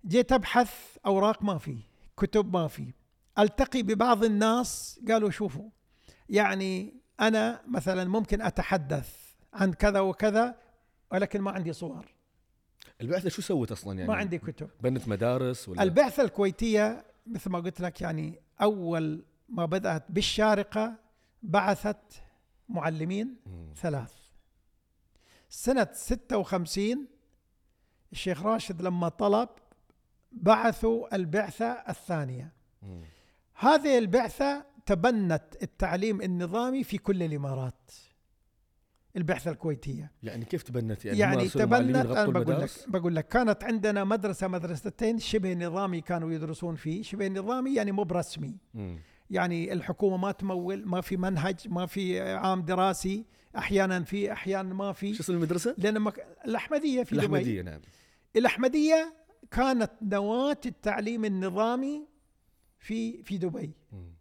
B: جيت أبحث أوراق ما في كتب ما في. ألتقي ببعض الناس قالوا شوفوا يعني أنا مثلا ممكن أتحدث عن كذا وكذا ولكن ما عندي صور.
A: البعثة شو سوت أصلا يعني؟
B: ما عندي كتب.
A: بنت مدارس ولا؟
B: البعثة الكويتية مثل ما قلت لك يعني أول ما بدأت بالشارقة بعثت معلمين
A: مم.
B: ثلاث. سنة 56 الشيخ راشد لما طلب بعثوا البعثة الثانية.
A: مم.
B: هذه البعثة تبنت التعليم النظامي في كل الإمارات. البعثة الكويتية
A: يعني كيف تبنت يعني,
B: يعني, تبنت أنا بقول لك؟ بقول لك كانت عندنا مدرسة مدرستين شبه نظامي كانوا يدرسون فيه شبه نظامي يعني مو برسمي. يعني الحكومة ما تمول ما في منهج ما في عام دراسي أحيانا في أحيانا ما
A: شو
B: في
A: اسم المدرسة؟
B: لأن مك... الأحمدية في دبي
A: الأحمدية نعم
B: الأحمدية كانت نواة التعليم النظامي في في دبي
A: مم.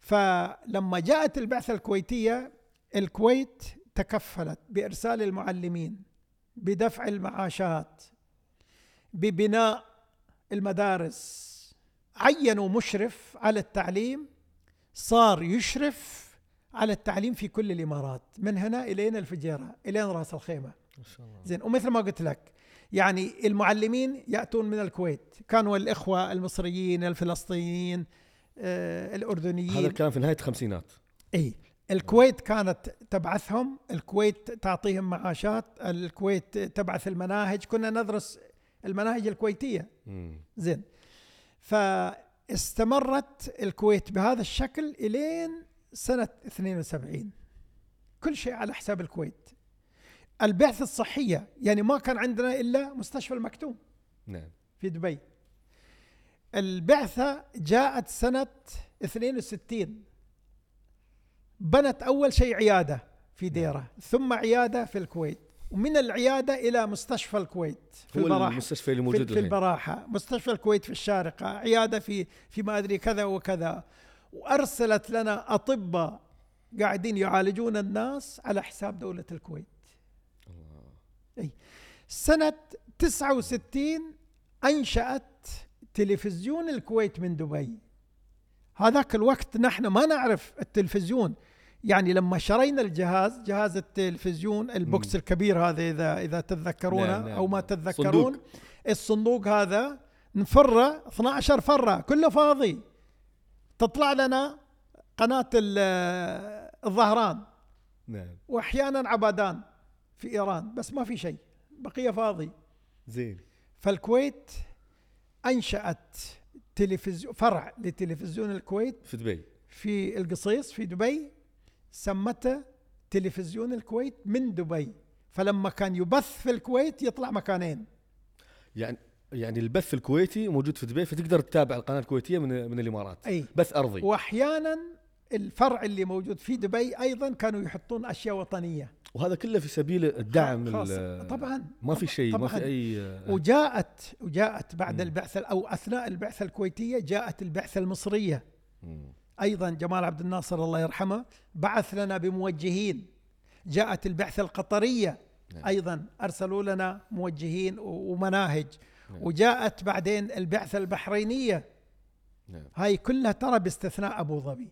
B: فلما جاءت البعثة الكويتية الكويت تكفلت بإرسال المعلمين بدفع المعاشات ببناء المدارس. عينوا مشرف على التعليم صار يشرف على التعليم في كل الإمارات من هنا إلين الفجيرة إلين رأس الخيمة.
A: ما شاء الله.
B: زين ومثل ما قلت لك يعني المعلمين يأتون من الكويت. كانوا الإخوة المصريين الفلسطينيين آه، الأردنيين.
A: هذا الكلام في نهاية الخمسينات.
B: إي. الكويت كانت تبعثهم الكويت تعطيهم معاشات الكويت تبعث المناهج. كنا ندرس المناهج الكويتية.
A: مم.
B: زين. فاستمرت الكويت بهذا الشكل إلين سنة 72 كل شيء على حساب الكويت. البعثه الصحية يعني ما كان عندنا إلا مستشفى المكتوم.
A: نعم.
B: في دبي. البعثة جاءت سنة 62 بنت أول شيء عيادة في ديرة ثم عيادة في الكويت ومن العيادة إلى مستشفى الكويت في
A: هو
B: البراحة.
A: المستشفى اللي
B: في,
A: موجود
B: في
A: الحين.
B: البراحة. مستشفى الكويت في الشارقة عيادة في في ما أدري كذا وكذا. وأرسلت لنا أطباء قاعدين يعالجون الناس على حساب دولة الكويت. أي. سنة 69 أنشأت تلفزيون الكويت من دبي. هذاك الوقت نحن ما نعرف التلفزيون يعني لما شرينا الجهاز جهاز التلفزيون البوكس. الكبير هذا إذا إذا تتذكرونه
A: نعم، نعم،
B: أو ما. تتذكرون
A: صندوق.
B: الصندوق هذا نفره 12 فرة كله فاضي. تطلع لنا قناة ال- الظهران.
A: نعم.
B: واحيانا عبادان في إيران بس ما في شيء بقية فاضي.
A: زين.
B: فالكويت أنشأت تلفزيون فرع لتلفزيون الكويت
A: في دبي.
B: في القصيص في دبي. سمته تلفزيون الكويت من دبي. فلما كان يبث في الكويت يطلع مكانين.
A: يعني يعني البث الكويتي موجود في دبي فتقدر تتابع القناة الكويتية من من الإمارات.
B: أي.
A: بث أرضي.
B: وأحيانا الفرع اللي موجود في دبي أيضا كانوا يحطون أشياء وطنية.
A: وهذا كله في سبيل الدعم
B: طبعا.
A: ما في شيء ما. في اي
B: وجاءت وجاءت بعد. البعثة أو أثناء البعثة الكويتية جاءت البعثة المصرية.
A: مم.
B: أيضا جمال عبد الناصر الله يرحمه بعث لنا بموجهين جاءت البعثة القطرية
A: نعم.
B: أيضا أرسلوا لنا موجهين ومناهج
A: نعم.
B: وجاءت بعدين البعثة البحرينية
A: نعم
B: هاي كلها ترى باستثناء أبو ظبي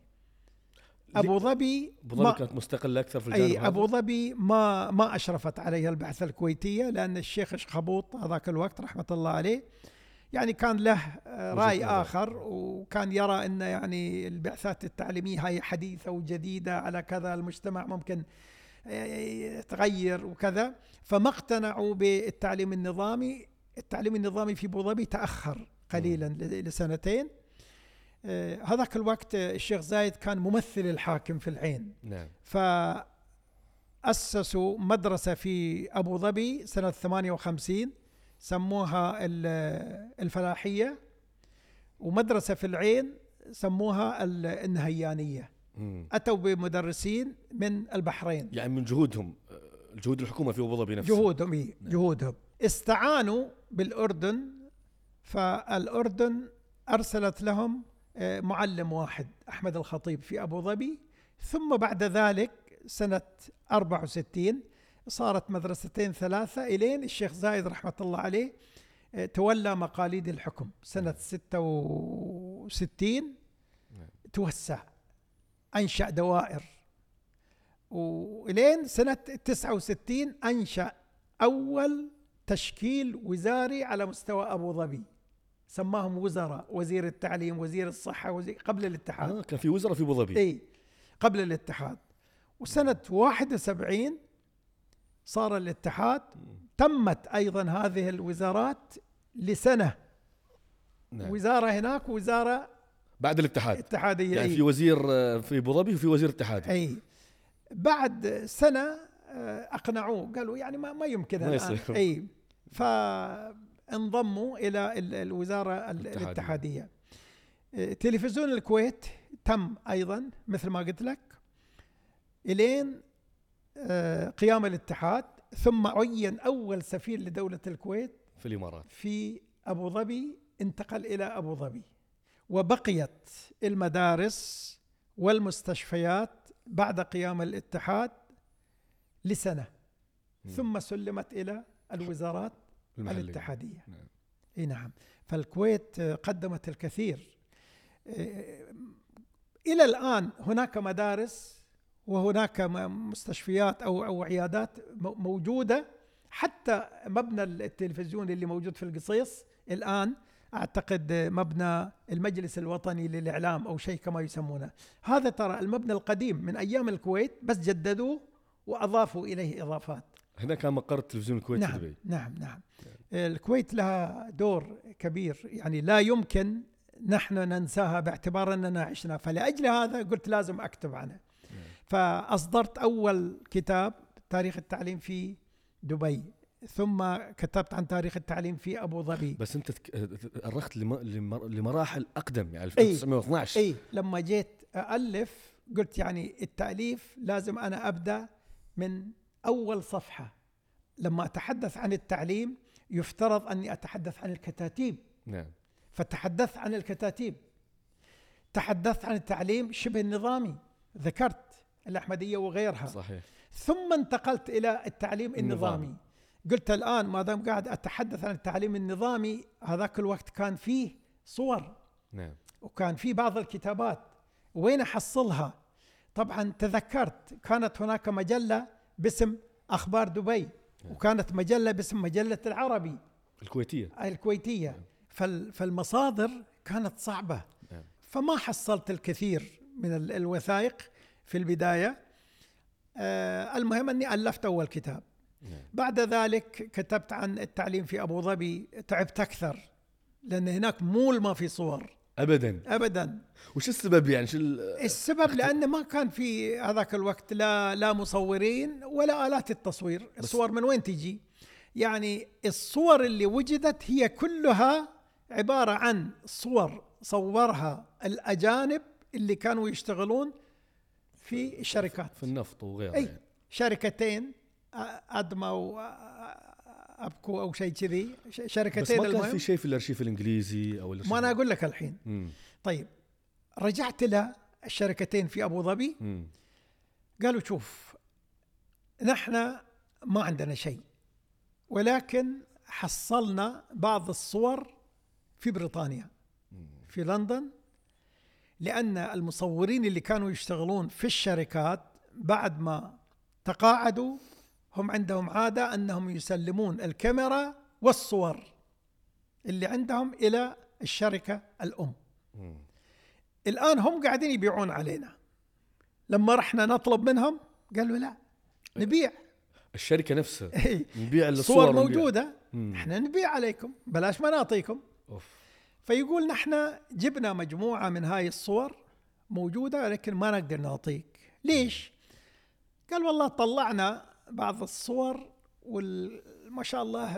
B: أبو ظبي
A: أبو ظبي
B: ما-
A: كانت مستقلة أكثر في الجانب أي؟
B: أبو ظبي ما ما أشرفت عليها البعثة الكويتية لأن الشيخ شخبوط هذاك الوقت رحمة الله عليه يعني كان له
A: رأي.
B: آخر وكان يرى إن يعني البعثات التعليمية هاي حديثة وجديدة على كذا المجتمع ممكن آه، يتغير وكذا. فما اقتنعوا بالتعليم النظامي. التعليم النظامي في أبو ظبي تأخر قليلا لسنتين. آه، هذاك الوقت الشيخ زايد كان ممثل الحاكم في العين.
A: نعم.
B: فأسسوا مدرسة في أبو ظبي سنة 58 سموها ال- الفلاحية ومدرسة في العين سموها ال- النهيانية.
A: مم.
B: أتوا بمدرسين من البحرين.
A: يعني من جهودهم آه، جهود الحكومة في أبو ظبي نفسها.
B: جهودهم إيه
A: نعم.
B: جهودهم. استعانوا بالأردن فالأردن أرسلت لهم آه، معلم واحد أحمد الخطيب في أبو ظبي. ثم بعد ذلك سنة 64 صارت مدرستين ثلاثة إلين الشيخ زايد رحمة الله عليه آه، تولى مقاليد الحكم سنة 66 توسع أنشأ دوائر. وإلين سنة 69 أنشأ أول تشكيل وزاري على مستوى أبو ظبي سماهم وزراء وزير التعليم وزير الصحة وزير قبل الاتحاد.
A: آه كان في وزراء في أبو ظبي.
B: اي قبل الاتحاد. وسنة 71 صار الاتحاد تمت أيضا هذه الوزارات لسنة
A: نعم.
B: وزارة هناك ووزارة
A: بعد الاتحاد
B: اتحادية
A: يعني. في وزير آه، في أبو ظبي وفي وزير اتحادي
B: إي بعد سنة آه، أقنعوه قالوا يعني ما, ما يمكن
A: ما الآن.
B: إي فانضموا إلى ال- الوزارة ال-
A: الاتحادية.
B: الاتحادية آه، تلفزيون الكويت تم أيضا مثل ما قلت لك إلين قيام الاتحاد ثم عين أول سفير لدولة الكويت
A: في الإمارات.
B: في أبو ظبي انتقل إلى أبو ظبي. وبقيت المدارس والمستشفيات بعد قيام الاتحاد لسنة. ثم سلمت إلى الوزارات
A: المحلية.
B: الاتحادية.
A: نعم.
B: إي نعم. فالكويت آه، قدمت الكثير. آه، إلى الآن هناك مدارس وهناك مستشفيات أو أو عيادات موجودة. حتى مبنى التلفزيون اللي موجود في القصيص الآن أعتقد مبنى المجلس الوطني للإعلام أو شيء كما يسمونه. هذا ترى المبنى القديم من أيام الكويت بس جددوه وأضافوا إليه إضافات.
A: هنا كان مقر تلفزيون الكويت في
B: نعم
A: دبي
B: نعم نعم. الكويت لها دور كبير. يعني لا يمكن نحن ننساها باعتبار أننا عشنا. فلأجل هذا قلت لازم أكتب عنه فأصدرت أول كتاب تاريخ التعليم في دبي ثم كتبت عن تاريخ التعليم في أبو ظبي.
A: بس أنت. لم... لمراحل أقدم يعني
B: إي.
A: 1912
B: اي لما جيت الف قلت يعني التأليف لازم أنا أبدأ من أول صفحة. لما أتحدث عن التعليم يفترض أني أتحدث عن الكتاتيب.
A: نعم.
B: فتحدثت عن الكتاتيب. تحدثت عن التعليم شبه النظامي. ذكرت الأحمدية وغيرها.
A: صحيح.
B: ثم انتقلت إلى التعليم
A: النظامي.
B: النظامي. قلت الآن ما دام قاعد أتحدث عن التعليم النظامي هذاك الوقت كان فيه صور.
A: نعم.
B: وكان في بعض الكتابات. وين أحصلها؟ طبعا تذكرت كانت هناك مجلة باسم أخبار دبي. وكانت مجلة باسم مجلة العربي.
A: الكويتية.
B: الكويتية. فال- فالمصادر كانت صعبة.
A: نعم.
B: فما حصلت الكثير من ال- الوثائق. في البداية. آه، المهم أني ألفت أول كتاب.
A: نعم.
B: بعد ذلك كتبت عن التعليم في أبو ظبي. تعبت أكثر لأن هناك مول ما في صور.
A: ابدا.
B: أبدا.
A: وش السبب يعني؟ شو ال...
B: السبب لأن ما كان في هذاك الوقت لا لا مصورين ولا آلات التصوير. الصور من وين تجي؟ يعني الصور اللي وجدت هي كلها عبارة عن صور صورها الأجانب اللي كانوا يشتغلون في الشركات
A: في النفط وغيره
B: أي
A: يعني.
B: شركتين أدما وأبكو أو شيء كذي ش-
A: بس
B: شركتين
A: ما كان في شيء في الأرشيف الإنجليزي أو الأرشيف
B: ما أنا أقول لك الحين
A: مم.
B: طيب رجعت إلى الشركتين في أبو ظبي. قالوا شوف نحن ما عندنا شيء ولكن حصلنا بعض الصور في بريطانيا في لندن لأن المصورين اللي كانوا يشتغلون في الشركات بعد ما تقاعدوا هم عندهم عادة أنهم يسلمون الكاميرا والصور اللي عندهم إلى الشركة الأم
A: مم.
B: الآن هم قاعدين يبيعون علينا لما رحنا نطلب منهم قالوا لا نبيع
A: الشركة نفسها
B: إيه.
A: نبيع الصور.
B: موجودة. إحنا نبيع عليكم بلاش ما نعطيكم
A: أوف.
B: فيقول نحن جبنا مجموعة من هاي الصور موجودة لكن ما نقدر نعطيك ليش؟ قال والله طلعنا بعض الصور وما شاء الله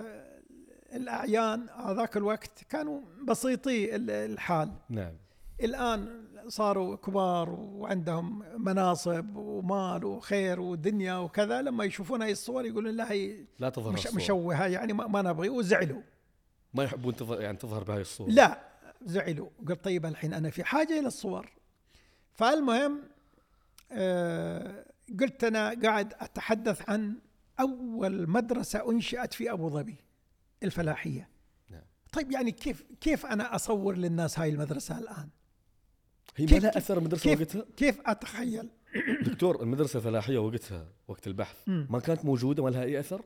B: الأعيان هذاك الوقت كانوا بسيطي ال- الحال
A: نعم
B: الآن صاروا كبار وعندهم مناصب ومال وخير ودنيا وكذا لما يشوفون هاي الصور يقولون لا هي
A: لا تظهر
B: مش
A: الصور.
B: مشوهة يعني ما, ما نبغي وزعلوا
A: ما يحبون تظهر يعني تظهر بهاي الصور.
B: لا زعلوا. قلت طيب الحين أنا في حاجة إلى الصور. فالمهم آه قلت أنا قاعد أتحدث عن أول مدرسة أنشئت في أبو ظبي الفلاحية.
A: نعم.
B: طيب يعني كيف كيف أنا أصور للناس هاي المدرسة الآن؟
A: هي ما
B: كيف-
A: لها أثر المدرسة
B: كيف
A: وقتها؟
B: كيف أتخيل؟
A: دكتور المدرسة الفلاحية وقتها وقت البحث
B: مم.
A: ما كانت موجودة ما لها أي أثر؟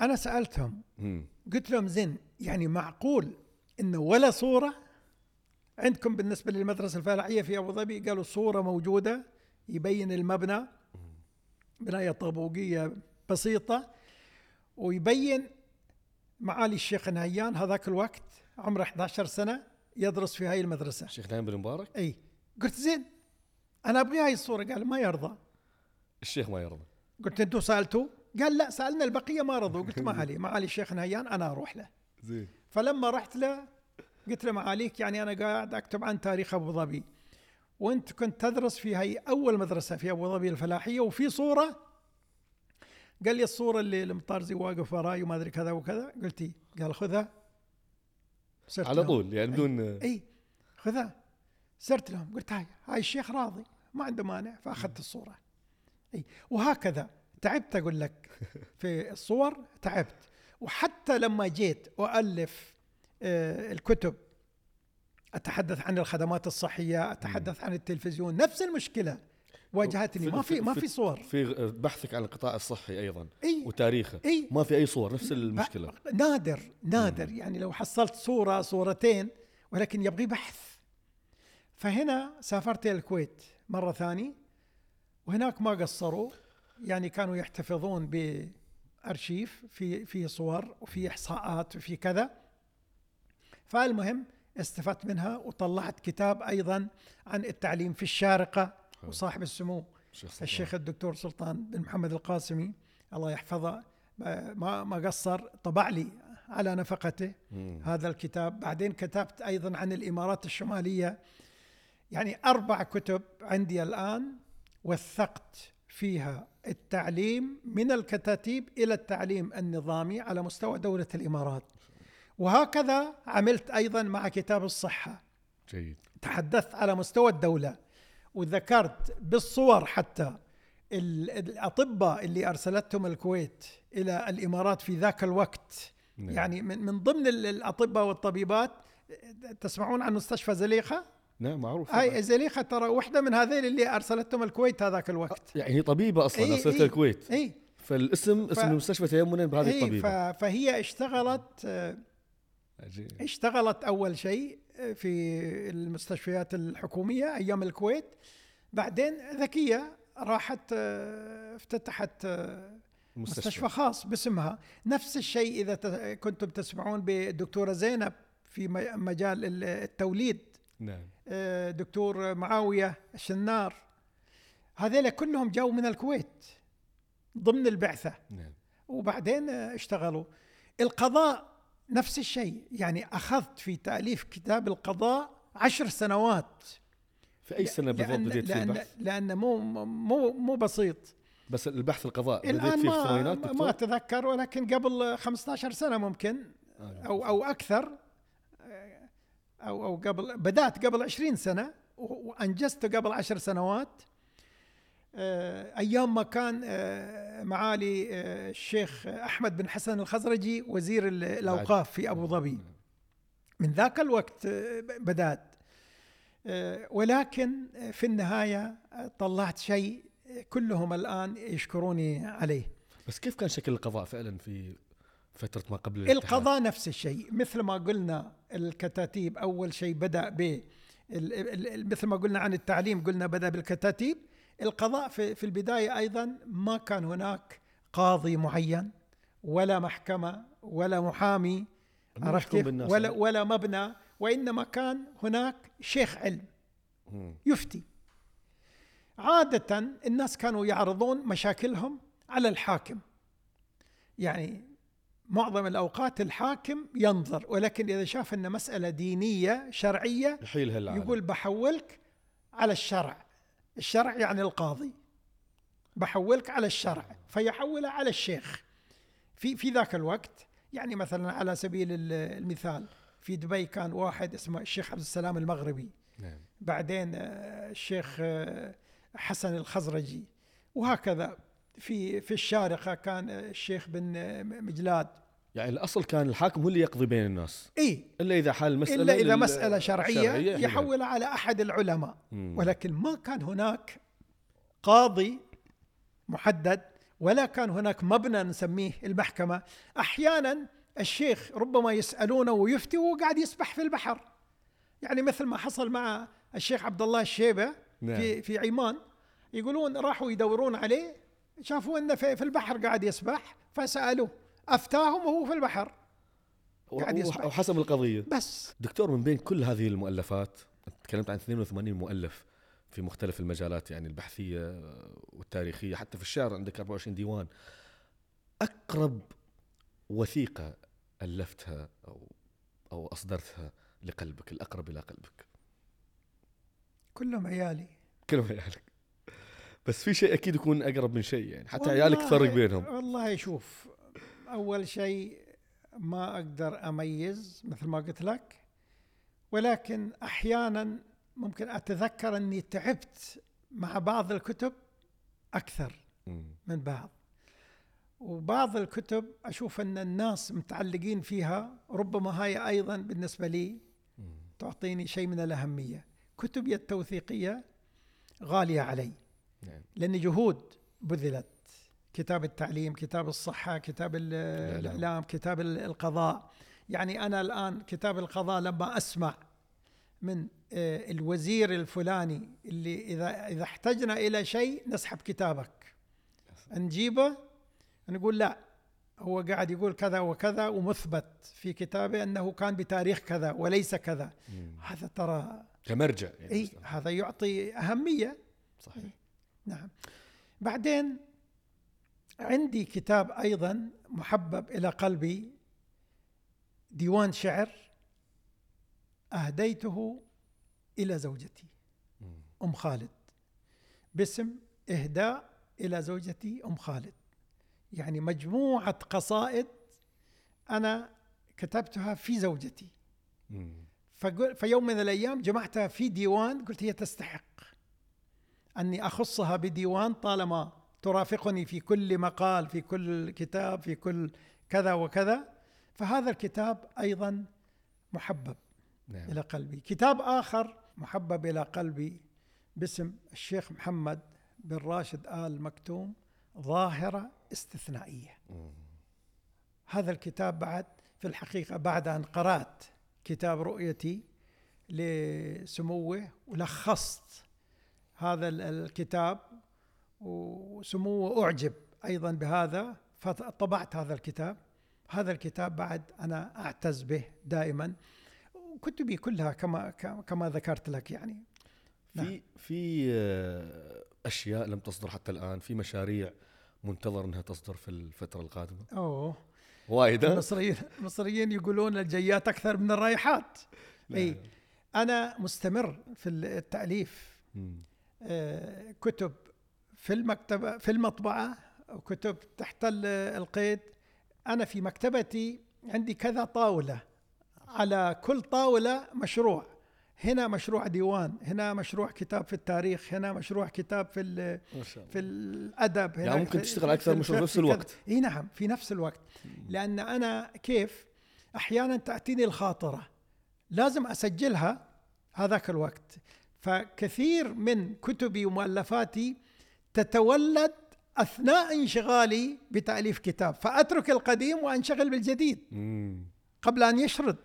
B: أنا سألتهم.
A: مم.
B: قلت لهم زين يعني معقول انه ولا صورة عندكم بالنسبة للمدرسة الفلاحية في أبو ظبي؟ قالوا صورة موجودة يبين المبنى بناية طابوقية بسيطة ويبين معالي الشيخ نهيان هذاك الوقت عمره 11 سنة يدرس في هاي المدرسة.
A: الشيخ نايم بن مبارك؟
B: إي. قلت زين أنا ابغي هاي الصورة؟ قال ما يرضى.
A: الشيخ ما يرضى.
B: قلت أنتم سألتوا؟ قال لا سألنا البقية ما رضوا. قلت ما علي معالي الشيخ نهيان أنا أروح له.
A: زين.
B: فلما رحت له قلت له معاليك يعني أنا قاعد أكتب عن تاريخ أبو ظبي. وأنت كنت تدرس في هي أول مدرسة في أبو ظبي الفلاحية وفي صورة. قال لي الصورة اللي المطارزي واقف وراي وما أدري كذا وكذا. قلت إيه؟ قال خذها. صرت
A: على. طول يعني بدون
B: اي خذها. صرت لهم. قلت هاي هاي الشيخ راضي ما عنده مانع فأخذت الصورة. اي وهكذا. تعبت أقول لك. في الصور تعبت. وحتى لما جيت والف آه، الكتب أتحدث عن الخدمات الصحية أتحدث عن التلفزيون نفس المشكلة. واجهتني. ما في ما في صور.
A: في بحثك عن القطاع الصحي أيضا
B: إي.
A: وتاريخه.
B: إي.
A: ما في أي صور نفس المشكلة.
B: نادر نادر. يعني لو حصلت صورة صورتين ولكن يبغي بحث. فهنا سافرت إلى الكويت مرة ثانية وهناك ما قصروا. يعني كانوا يحتفظون بأرشيف في في صور وفي إحصاءات وفي كذا. فالمهم استفدت منها وطلعت كتاب أيضا عن التعليم في الشارقة وصاحب السمو
A: الشيخ
B: الدكتور سلطان بن محمد القاسمي. الله يحفظه. ما ما قصر طبع لي على نفقته
A: مم.
B: هذا الكتاب. بعدين كتبت أيضا عن الإمارات الشمالية. يعني أربع كتب عندي الآن وثقت فيها التعليم من الكتاتيب إلى التعليم النظامي على مستوى دولة الإمارات. وهكذا عملت أيضا مع كتاب الصحة.
A: جيد.
B: تحدثت على مستوى الدولة وذكرت بالصور حتى ال- الأطباء اللي أرسلتهم الكويت إلى الإمارات في ذاك الوقت.
A: نعم.
B: يعني من, من ضمن ال- الأطباء والطبيبات تسمعون عن مستشفى زليخة؟
A: نعم معروف
B: هاي زليخة ترى واحدة من هذيل اللي أرسلتهم الكويت هذاك الوقت.
A: يعني هي طبيبة أصلا
B: إي
A: أرسلتها
B: إي
A: الكويت.
B: إي.
A: فالاسم اسم المستشفى تيمنا بهذه
B: إي
A: الطبيبة.
B: ف- فهي اشتغلت آه،
A: عجيب.
B: اشتغلت أول شيء في المستشفيات الحكومية أيام الكويت. بعدين ذكية راحت آه، افتتحت آه، مستشفى. خاص باسمها. نفس الشيء إذا كنتم تسمعون بالدكتوره زينب في مجال ال- التوليد.
A: نعم.
B: آه، دكتور معاوية الشنار. هذول كلهم جاوا من الكويت ضمن البعثة.
A: نعم.
B: وبعدين اشتغلوا. القضاء نفس الشيء يعني أخذت في تأليف كتاب القضاء عشر سنوات.
A: في أي سنة بالضبط بديت في البحث؟
B: لأن مو مو مو بسيط.
A: بس البحث القضاء بديت
B: الآن
A: فيه في
B: ما,
A: الثمانينات
B: ما أتذكر ولكن قبل 15 سنة ممكن
A: آه.
B: أو أو أو أو قبل بدأت قبل 20 سنة و- وأنجزت قبل 10 سنوات. آه، أيام ما كان آه، معالي آه، الشيخ أحمد بن حسن الخزرجي وزير ال- الأوقاف في أبو ظبي. من ذاك الوقت بدأت. ولكن في النهاية طلعت شيء كلهم الآن يشكروني عليه.
A: بس كيف كان شكل القضاء فعلا في فترة ما قبل الاتحاد؟
B: القضاء نفس الشيء مثل ما قلنا الكتاتيب أول شيء بدأ ب ال- ال- ال- مثل ما قلنا عن التعليم قلنا بدأ بالكتاتيب القضاء في في البداية أيضا ما كان هناك قاضي معين ولا محكمة ولا محامي عرفت ولا؟ ولا مبنى وإنما كان هناك شيخ علم. يفتي عادة الناس كانوا يعرضون مشاكلهم على الحاكم يعني معظم الأوقات الحاكم ينظر ولكن إذا شاف أن مسألة دينية شرعية
A: يحيلها العالم
B: يقول بحولك على الشرع. الشرع يعني القاضي. بحولك على الشرع فيحوله على الشيخ. في في ذاك الوقت يعني مثلا على سبيل ال- المثال في دبي كان واحد اسمه الشيخ عبد السلام المغربي.
A: نعم.
B: بعدين آه، الشيخ آه، حسن الخزرجي. وهكذا. في في الشارقة كان الشيخ بن مجلاد.
A: يعني الأصل كان الحاكم هو اللي يقضي بين الناس.
B: إي.
A: إلا إذا حال المسألة
B: إلا إذا
A: لل-
B: مسألة شرعية يحولها على أحد العلماء.
A: مم.
B: ولكن ما كان هناك قاضي محدد ولا كان هناك مبنى نسميه المحكمة. أحيانا الشيخ ربما يسألونه ويفتي وهو قاعد يسبح في البحر. يعني مثل ما حصل مع الشيخ عبد الله الشيبة
A: نعم.
B: في في عمان. يقولون راحوا يدورون عليه شافوا أنه في في البحر قاعد يسبح فسالوه أفتاهم وهو في البحر. قاعد يسبح.
A: وحسم القضية.
B: بس.
A: دكتور من بين كل هذه المؤلفات تكلمت عن 82 مؤلف في مختلف المجالات يعني البحثية والتاريخية حتى في الشعر عندك 24 ديوان أقرب وثيقة ألفتها أو أو أصدرتها لقلبك الأقرب إلى قلبك؟
B: كلهم عيالي.
A: كلهم عيالك. بس في شيء أكيد يكون أقرب من شيء يعني حتى عيالك تفرق بينهم.
B: والله شوف أول شيء ما أقدر أميز مثل ما قلت لك ولكن أحيانا ممكن أتذكر إني تعبت مع بعض الكتب
A: أكثر.
B: من بعض. وبعض الكتب أشوف إن الناس متعلقين فيها ربما هاي أيضا بالنسبة لي تعطيني شيء من الأهمية. كتبي التوثيقية غالية علي.
A: نعم.
B: لأن جهود بذلت. كتاب التعليم كتاب الصحة كتاب ال- الإعلام. كتاب ال- القضاء. يعني أنا الآن كتاب القضاء لما أسمع من آه، الوزير الفلاني اللي إذا إذا احتجنا إلى شيء نسحب كتابك. نجيبه نقول لا هو قاعد يقول كذا وكذا ومثبت في كتابه أنه كان بتاريخ كذا وليس كذا. هذا ترى
A: كمرجع يعني
B: إي هذا يعطي أهمية.
A: صحيح.
B: نعم. بعدين عندي كتاب أيضا محبب إلى قلبي ديوان شعر أهديته إلى زوجتي أم خالد. باسم إهداء إلى زوجتي أم خالد. يعني مجموعة قصائد أنا كتبتها في زوجتي. في يوم من الأيام جمعتها في ديوان قلت هي تستحق. أني أخصها بديوان طالما ترافقني في كل مقال في كل كتاب في كل كذا وكذا. فهذا الكتاب أيضا محبب
A: نعم.
B: إلى قلبي. كتاب آخر محبب إلى قلبي باسم الشيخ محمد بن راشد آل مكتوم ظاهرة استثنائية.
A: مم.
B: هذا الكتاب بعد في الحقيقة بعد أن قرأت كتاب رؤيتي لسموه ولخصت هذا ال- الكتاب وسموه أعجب أيضا بهذا فطبعت هذا الكتاب. هذا الكتاب بعد أنا أعتز به دائما. وكتبي كلها كما كما ذكرت لك يعني.
A: في في آه، أشياء لم تصدر حتى الآن في مشاريع منتظر إنها تصدر في الفترة القادمة؟
B: أوه.
A: وايد؟
B: المصريين المصريين يقولون الجيات أكثر من الرايحات أي أنا مستمر في التأليف.
A: مم.
B: آه، كتب في المكتبة في المطبعة وكتب تحت ال- القيد. أنا في مكتبتي عندي كذا طاولة. على كل طاولة مشروع. هنا مشروع ديوان هنا مشروع كتاب في التاريخ هنا مشروع كتاب في ال- في الأدب
A: يعني
B: هناك
A: ممكن تشتغل من مشروع في نفس. الوقت.
B: إي نعم في نفس الوقت. لأن أنا كيف؟ أحيانا تأتيني الخاطرة. لازم أسجلها هذاك الوقت. فكثير من كتبي ومؤلفاتي تتولد أثناء انشغالي بتأليف كتاب فأترك القديم وأنشغل بالجديد. قبل أن يشرد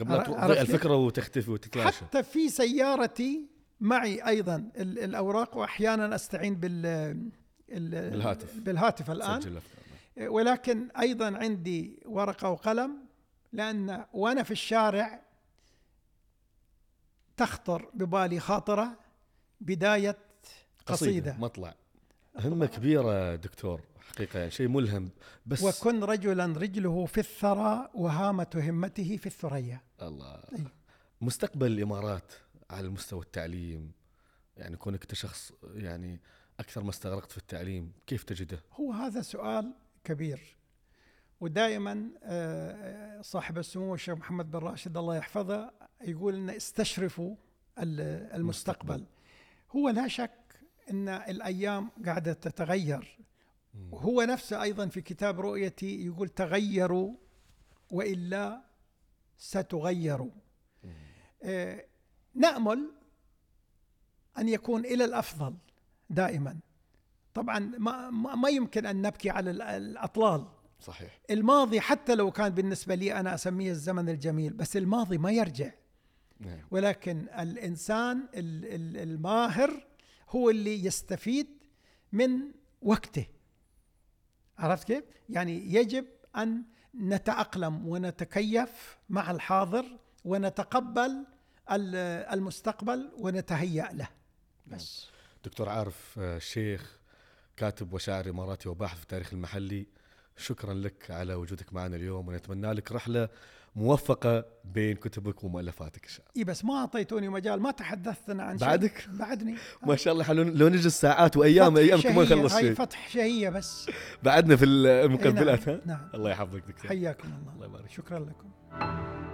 A: قبل
B: عرفت؟
A: الفكرة وتختفي وتتلاشى
B: حتى في سيارتي معي أيضا ال- الأوراق واحيانا أستعين بال ال-
A: بالهاتف.
B: بالهاتف الآن
A: سجل.
B: ولكن أيضا عندي ورقة وقلم لأن وأنا في الشارع تخطر ببالي خاطرة بداية قصيدة,
A: مطلع. همة كبيرة دكتور حقيقة يعني شيء ملهم بس
B: وكن رجلا رجله في الثرى وهامة همته في الثريا.
A: الله.
B: أي.
A: مستقبل الإمارات على مستوى التعليم يعني كونك أنت شخص يعني أكثر ما استغرقت في التعليم كيف تجده؟
B: هو هذا سؤال كبير. ودائما آه، صاحب السمو الشيخ محمد بن راشد الله يحفظه يقول إن استشرفوا ال- المستقبل. هو لا شك إن الأيام قاعدة تتغير. وهو نفسه أيضا في كتاب رؤيتي يقول تغيروا وإلا ستغيروا. آه، نأمل أن يكون إلى الأفضل دائما. طبعا ما ما يمكن أن نبكي على ال- الأطلال.
A: صحيح.
B: الماضي حتى لو كان بالنسبة لي أنا أسميه الزمن الجميل بس الماضي ما يرجع.
A: نعم.
B: ولكن الإنسان ال- ال- الماهر هو اللي يستفيد من وقته. عرفت كيف؟ يعني يجب أن نتأقلم ونتكيف مع الحاضر ونتقبل ال- المستقبل ونتهيأ له. بس
A: دكتور عارف آه، الشيخ كاتب وشاعر إماراتي وباحث في التاريخ المحلي. شكرا لك على وجودك معنا اليوم ونتمنى لك رحلة موفقة بين كتبك ومؤلفاتك إن شاء الله.
B: إي بس ما أعطيتوني مجال ما تحدثنا عن شيء.
A: بعدك؟
B: بعدني.
A: ما شاء الله حلو. لو نجلس ساعات
B: وأيام
A: أيامكم ما نخلص
B: هاي
A: شيء.
B: فتح شهية بس.
A: بعدنا في المقبلات
B: إي
A: ها
B: نعم. نعم.
A: الله يحفظك دكتور.
B: حياكم الله.
A: الله يبارك.
B: شكرا لكم.